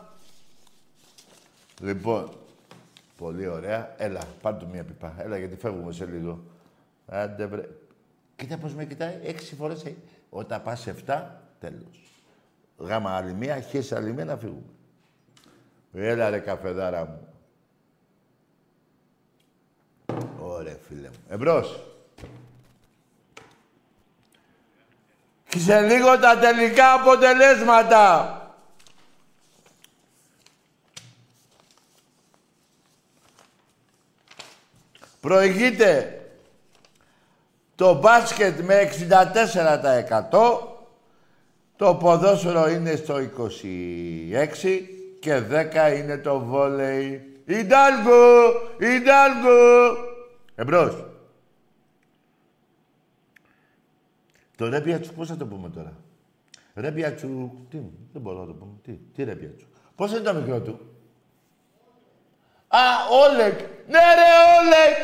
Λοιπόν, πολύ ωραία. Έλα, πάρ' του μία πιπά. Έλα, γιατί φεύγουμε σε λίγο. Άντε, βρε. Κοίτα πώς με κοιτάει. Έξι φορές. ε. Όταν πας σε εφτά, τέλος. Γάμα άλλη μία, χες άλλη μία να φύγουμε. Έλα ρε καφεδάρα μου. Ωραία, φίλε μου. Εμπρός. Και σε λίγο τα τελικά αποτελέσματα. Προηγείται το μπάσκετ με 64%, το ποδόσφαιρο είναι στο 26% και 10 είναι το βόλεϊ. Ιντάλγκο! Ιντάλγκο! Εμπρός. Το ρε πιατσου, πώς θα το πούμε τώρα; Ρε πιατσου, τι, δεν μπορώ να το πούμε. Τι, τι ρε πιατσου. Πώς είναι το μικρό του; Α, Όλεκ. Ναι ρε Όλεκ.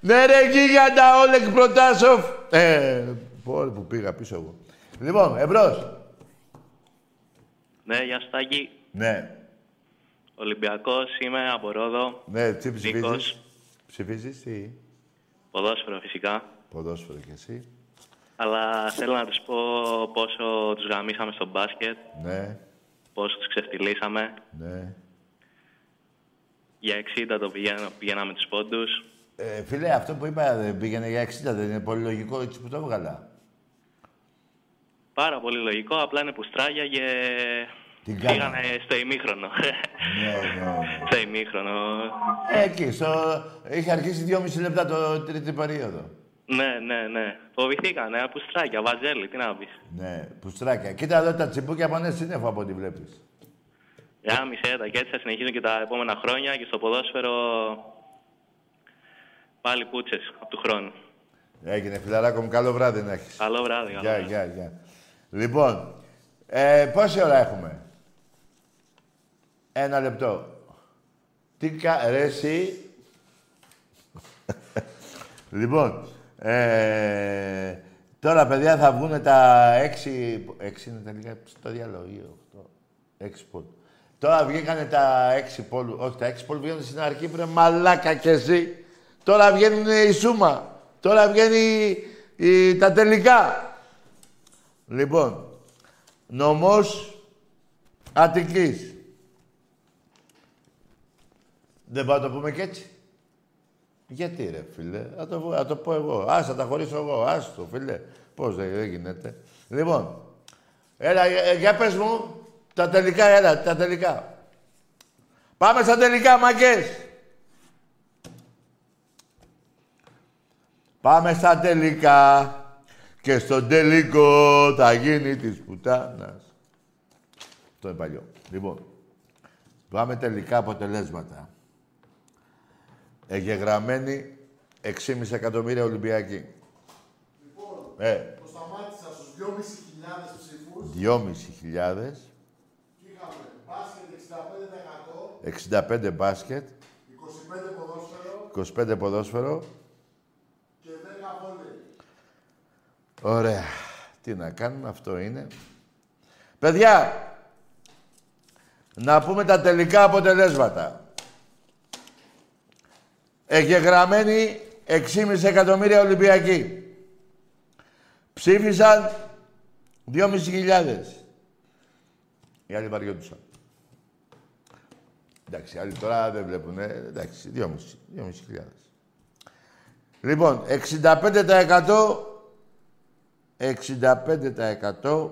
Ναι ρε γίγαντα Όλεκ Προτάσοφ. Ε, πω, που πήγα πίσω εγώ. Λοιπόν, εμπρός. Ναι, γεια σου Τάκη. Ναι, Ολυμπιακός είμαι από Ρόδο. ναι, τι ψηφίζεις; Νίκος. Ψηφίζεις, τι; Ποδόσφαιρο φυσικά. Ποδόσφαιρο κι εσύ. Αλλά θέλω να τους πω πόσο τους γαμίσαμε στο μπάσκετ, Ναι, πόσο τους ξεφτυλίσαμε. ναι. Για 60 το πηγαίνα, πηγαίναμε τους πόντους. Ε, φίλε, αυτό που είπα δεν πήγαινε για 60, δεν είναι πολύ λογικό έτσι που το έβγαλα. Πάρα πολύ λογικό, απλά είναι πουστράγια και Την κάνα. πήγανε στο ημίχρονο. Ναι, ναι, ναι. στο ημίχρονο. Ε, εκεί, στο... είχε αρχίσει 2,5 λεπτά το τρίτη περίοδο. Ναι, ναι, ναι. Φοβηθήκανε, πουστράγια, βαζέλη, τι να πεις. Ναι, πουστράκια. Κοίτα εδώ τα τσιμπούκια πάνε σύννεφο από ό,τι βλέπεις. Γάμισε τα και έτσι θα συνεχίζουν και τα επόμενα χρόνια και στο ποδόσφαιρο πάλι πούτσες από του χρόνου. Έγινε, φιλαράκο μου, καλό βράδυ να έχεις. Καλό βράδυ. καλό Γεια, βράδυ. γεια, γεια. Λοιπόν, ε, πόση ώρα έχουμε; Ένα λεπτό. Τι κα... Ρε εσύ. λοιπόν, ε, τώρα παιδιά θα βγουν τα έξι... Έξι είναι τελικά στο διάλογο ή οχτώ. Έξι πόλου. Τώρα βγήκανε τα έξι πόλου. Όχι, τα έξι πόλου βγαίνουν στην αρχή πριν μαλάκα κι εσύ. Τώρα βγαίνουν η σούμα. Τώρα βγαίνει η, τα τελικά. Λοιπόν, νομός Αττικής. Δεν πάω να το πούμε και έτσι. Γιατί ρε φίλε, θα το, θα το πω εγώ. Ας, θα τα χωρίσω εγώ. Ας το φίλε. Πώς δεν, δεν γίνεται. Λοιπόν, έλα, ε, για πες μου τα τελικά, έλα, τα τελικά. Πάμε στα τελικά, μαγκές. Πάμε στα τελικά. Και στο τελικό θα γίνει της πουτάνας. Αυτό είναι παλιό. Λοιπόν, πάμε τελικά αποτελέσματα. Εγγεγραμμένοι 6,5 εκατομμύρια Ολυμπιακοί. Λοιπόν, Ε, το σταμάτησα στους 2.500 ψήφους. 2.500, Και είχαμε μπάσκετ 65%, 65 μπάσκετ, 25 ποδόσφαιρο 25 ποδόσφαιρο. και 10 βόλεϊ. Ωραία. Τι να κάνουμε, αυτό είναι. Παιδιά, να πούμε τα τελικά αποτελέσματα. Εγγεγραμμένοι 6,5 εκατομμύρια Ολυμπιακοί. Ψήφισαν Δυόμισι χιλιάδες. Οι άλλοι βαριόντουσαν. Εντάξει, οι άλλοι τώρα δεν βλέπουν. εντάξει, δυόμισι. Δυόμισι χιλιάδες. Λοιπόν, 65% 65%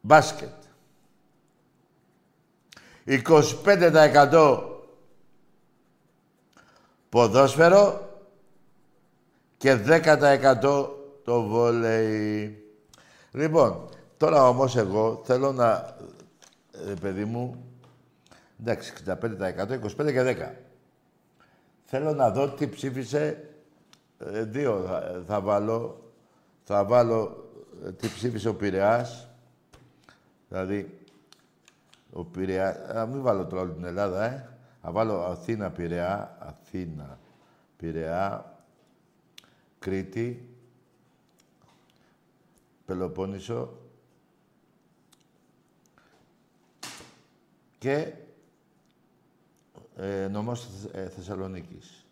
μπάσκετ. 25% ποδόσφαιρο και 10% το βόλεϊ. Λοιπόν, τώρα όμως εγώ θέλω να, ε, παιδί μου, εντάξει, 65%, 25% και 10%. Θέλω να δω τι ψήφισε, ε, δύο θα, θα βάλω, θα βάλω ε, τι ψήφισε ο Πειραιάς, δηλαδή ο Πειραιάς, να μην βάλω τώρα όλη την Ελλάδα, ε. Θα βάλω Αθήνα, Πειραιά, Αθήνα, Πειραιά, Κρήτη, Πελοπόννησο και ε, νομός ε, Θεσσαλονίκης.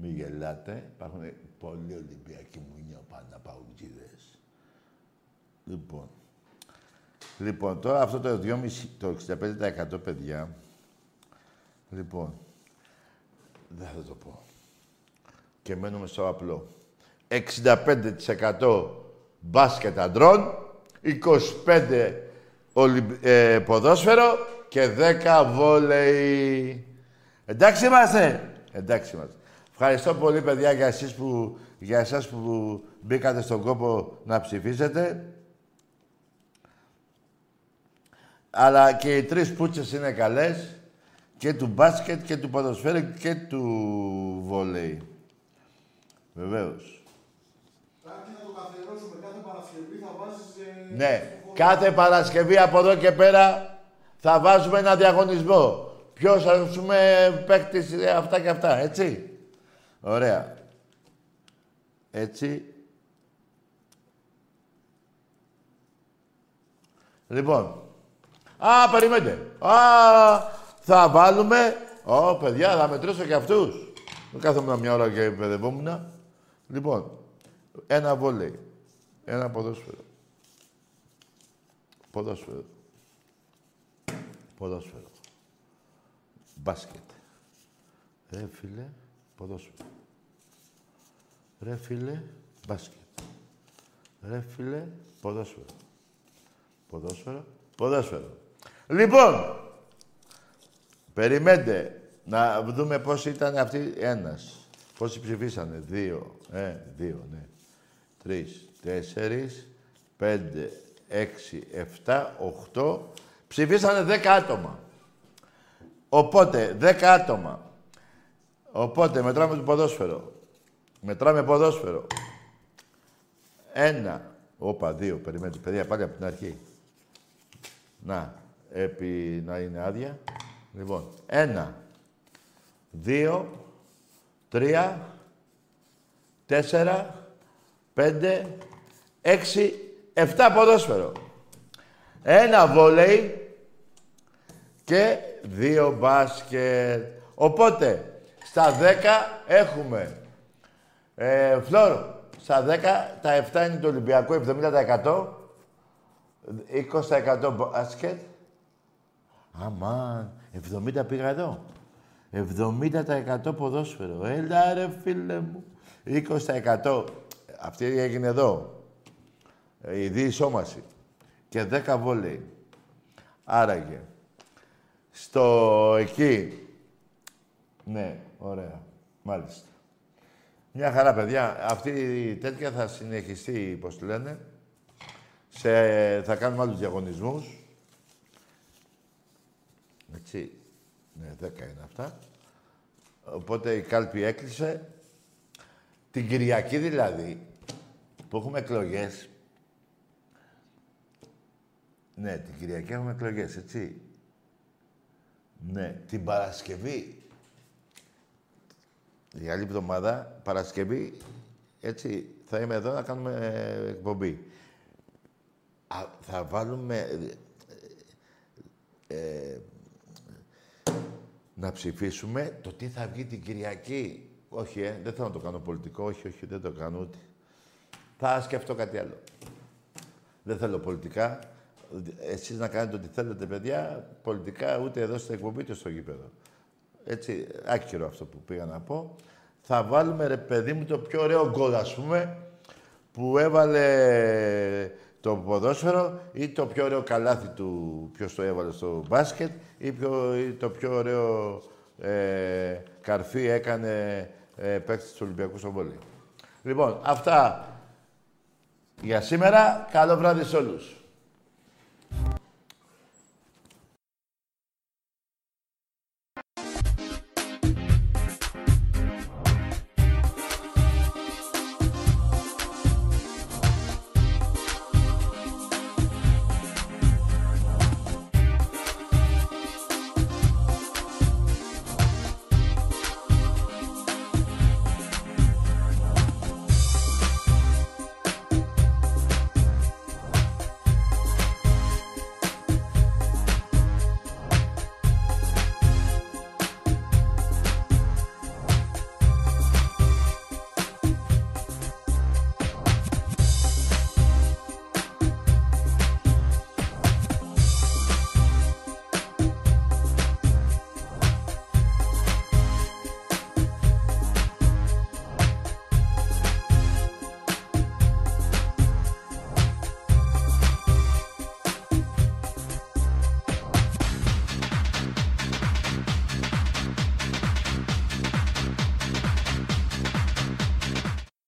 Μη γελάτε. Υπάρχουν πολλοί Ολυμπιακοί μου πάντα παουτζίδες. Λοιπόν. Λοιπόν, τώρα αυτό το 2,5, το 65% παιδιά. Λοιπόν, δεν θα το πω. Και μένουμε στο απλό. 65% μπάσκετ αντρών, 25% ολυμπ... ε, ποδόσφαιρο και 10 βόλεϊ. Εντάξει είμαστε. Εντάξει είμαστε. Ευχαριστώ πολύ, παιδιά, για, εσείς που, για εσάς που μπήκατε στον κόπο να ψηφίσετε. Αλλά και οι τρεις πούτσες είναι καλές. Και του μπάσκετ και του ποδοσφαίρου και του βολέι. Βεβαίως. Κάτι να το καθιερώσουμε. Κάθε Παρασκευή θα βάζεις... Ε, ναι. Κάθε Παρασκευή από εδώ και πέρα θα βάζουμε ένα διαγωνισμό. Ποιος, ας πούμε, παίκτης ε, αυτά και αυτά. Έτσι; Ωραία. Έτσι. Λοιπόν, Α, περιμένετε. Α, θα βάλουμε... Ω, παιδιά, θα μετρήσω και αυτούς. Δεν κάθομαι μια ώρα και παιδευόμουν. Λοιπόν, ένα βόλεϊ. Ένα ποδόσφαιρο. Ποδόσφαιρο. Ποδόσφαιρο. Μπάσκετ. Ρε φίλε, ποδόσφαιρο. Ρε φίλε, μπάσκετ. Ρε φίλε, ποδόσφαιρο. Ποδόσφαιρο, ποδόσφαιρο. Λοιπόν, περιμένετε να δούμε πώς ήταν αυτοί ένας. Πόσοι ψηφίσανε. Δύο. Ε, δύο, ναι. Τρεις, τέσσερις, πέντε, έξι, εφτά, οχτώ. Ψηφίσανε δέκα άτομα. Οπότε, δέκα άτομα. Οπότε, μετράμε το ποδόσφαιρο. Μετράμε ποδόσφαιρο. Ένα. Όπα, δύο. Περιμένετε, παιδιά, πάλι από την αρχή. Να, επί να είναι άδεια. Λοιπόν, ένα, δύο, τρία, τέσσερα, πέντε, έξι, εφτά ποδόσφαιρο. Ένα βόλεϊ και δύο μπάσκετ. Οπότε, στα δέκα έχουμε ε, Φλόρο, στα δέκα, τα 7 είναι το Ολυμπιακό, 70%. 20% μπάσκετ. Αμάν, 70 πήγα εδώ. 70% ποδόσφαιρο. Έλα ρε φίλε μου. 20% αυτή έγινε εδώ. Η διεισόμαση. Και 10 βόλεϊ. Άραγε. Στο εκεί. Ναι, ωραία. Μάλιστα. Μια χαρά, παιδιά. Αυτή η τέτοια θα συνεχιστεί, πώς λένε. Σε, θα κάνουμε άλλους διαγωνισμούς. Έτσι. Ναι, δέκα είναι αυτά. Οπότε η κάλπη έκλεισε. Την Κυριακή δηλαδή, που έχουμε εκλογές. Ναι, την Κυριακή έχουμε εκλογές, έτσι. Ναι, την Παρασκευή. Η άλλη εβδομάδα, Παρασκευή, έτσι, θα είμαι εδώ να κάνουμε εκπομπή. Α, θα βάλουμε... Ε, ε, να ψηφίσουμε το τι θα βγει την Κυριακή. Όχι, ε, δεν θέλω να το κάνω πολιτικό. Όχι, όχι, δεν το κάνω ούτε. Θα σκεφτώ κάτι άλλο. Δεν θέλω πολιτικά. Εσείς να κάνετε ό,τι θέλετε, παιδιά, πολιτικά ούτε εδώ στην εκπομπή, ούτε στο γήπεδο. Έτσι, άκυρο αυτό που πήγα να πω. Θα βάλουμε, ρε παιδί μου, το πιο ωραίο γκολ, ας πούμε, που έβαλε το ποδόσφαιρο ή το πιο ωραίο καλάθι του, ποιος το έβαλε στο μπάσκετ ή, πιο, ή το πιο ωραίο ε, καρφί έκανε ε, παίκτης του Ολυμπιακού στο βόλιο. Λοιπόν, αυτά για σήμερα. Καλό βράδυ σε όλους.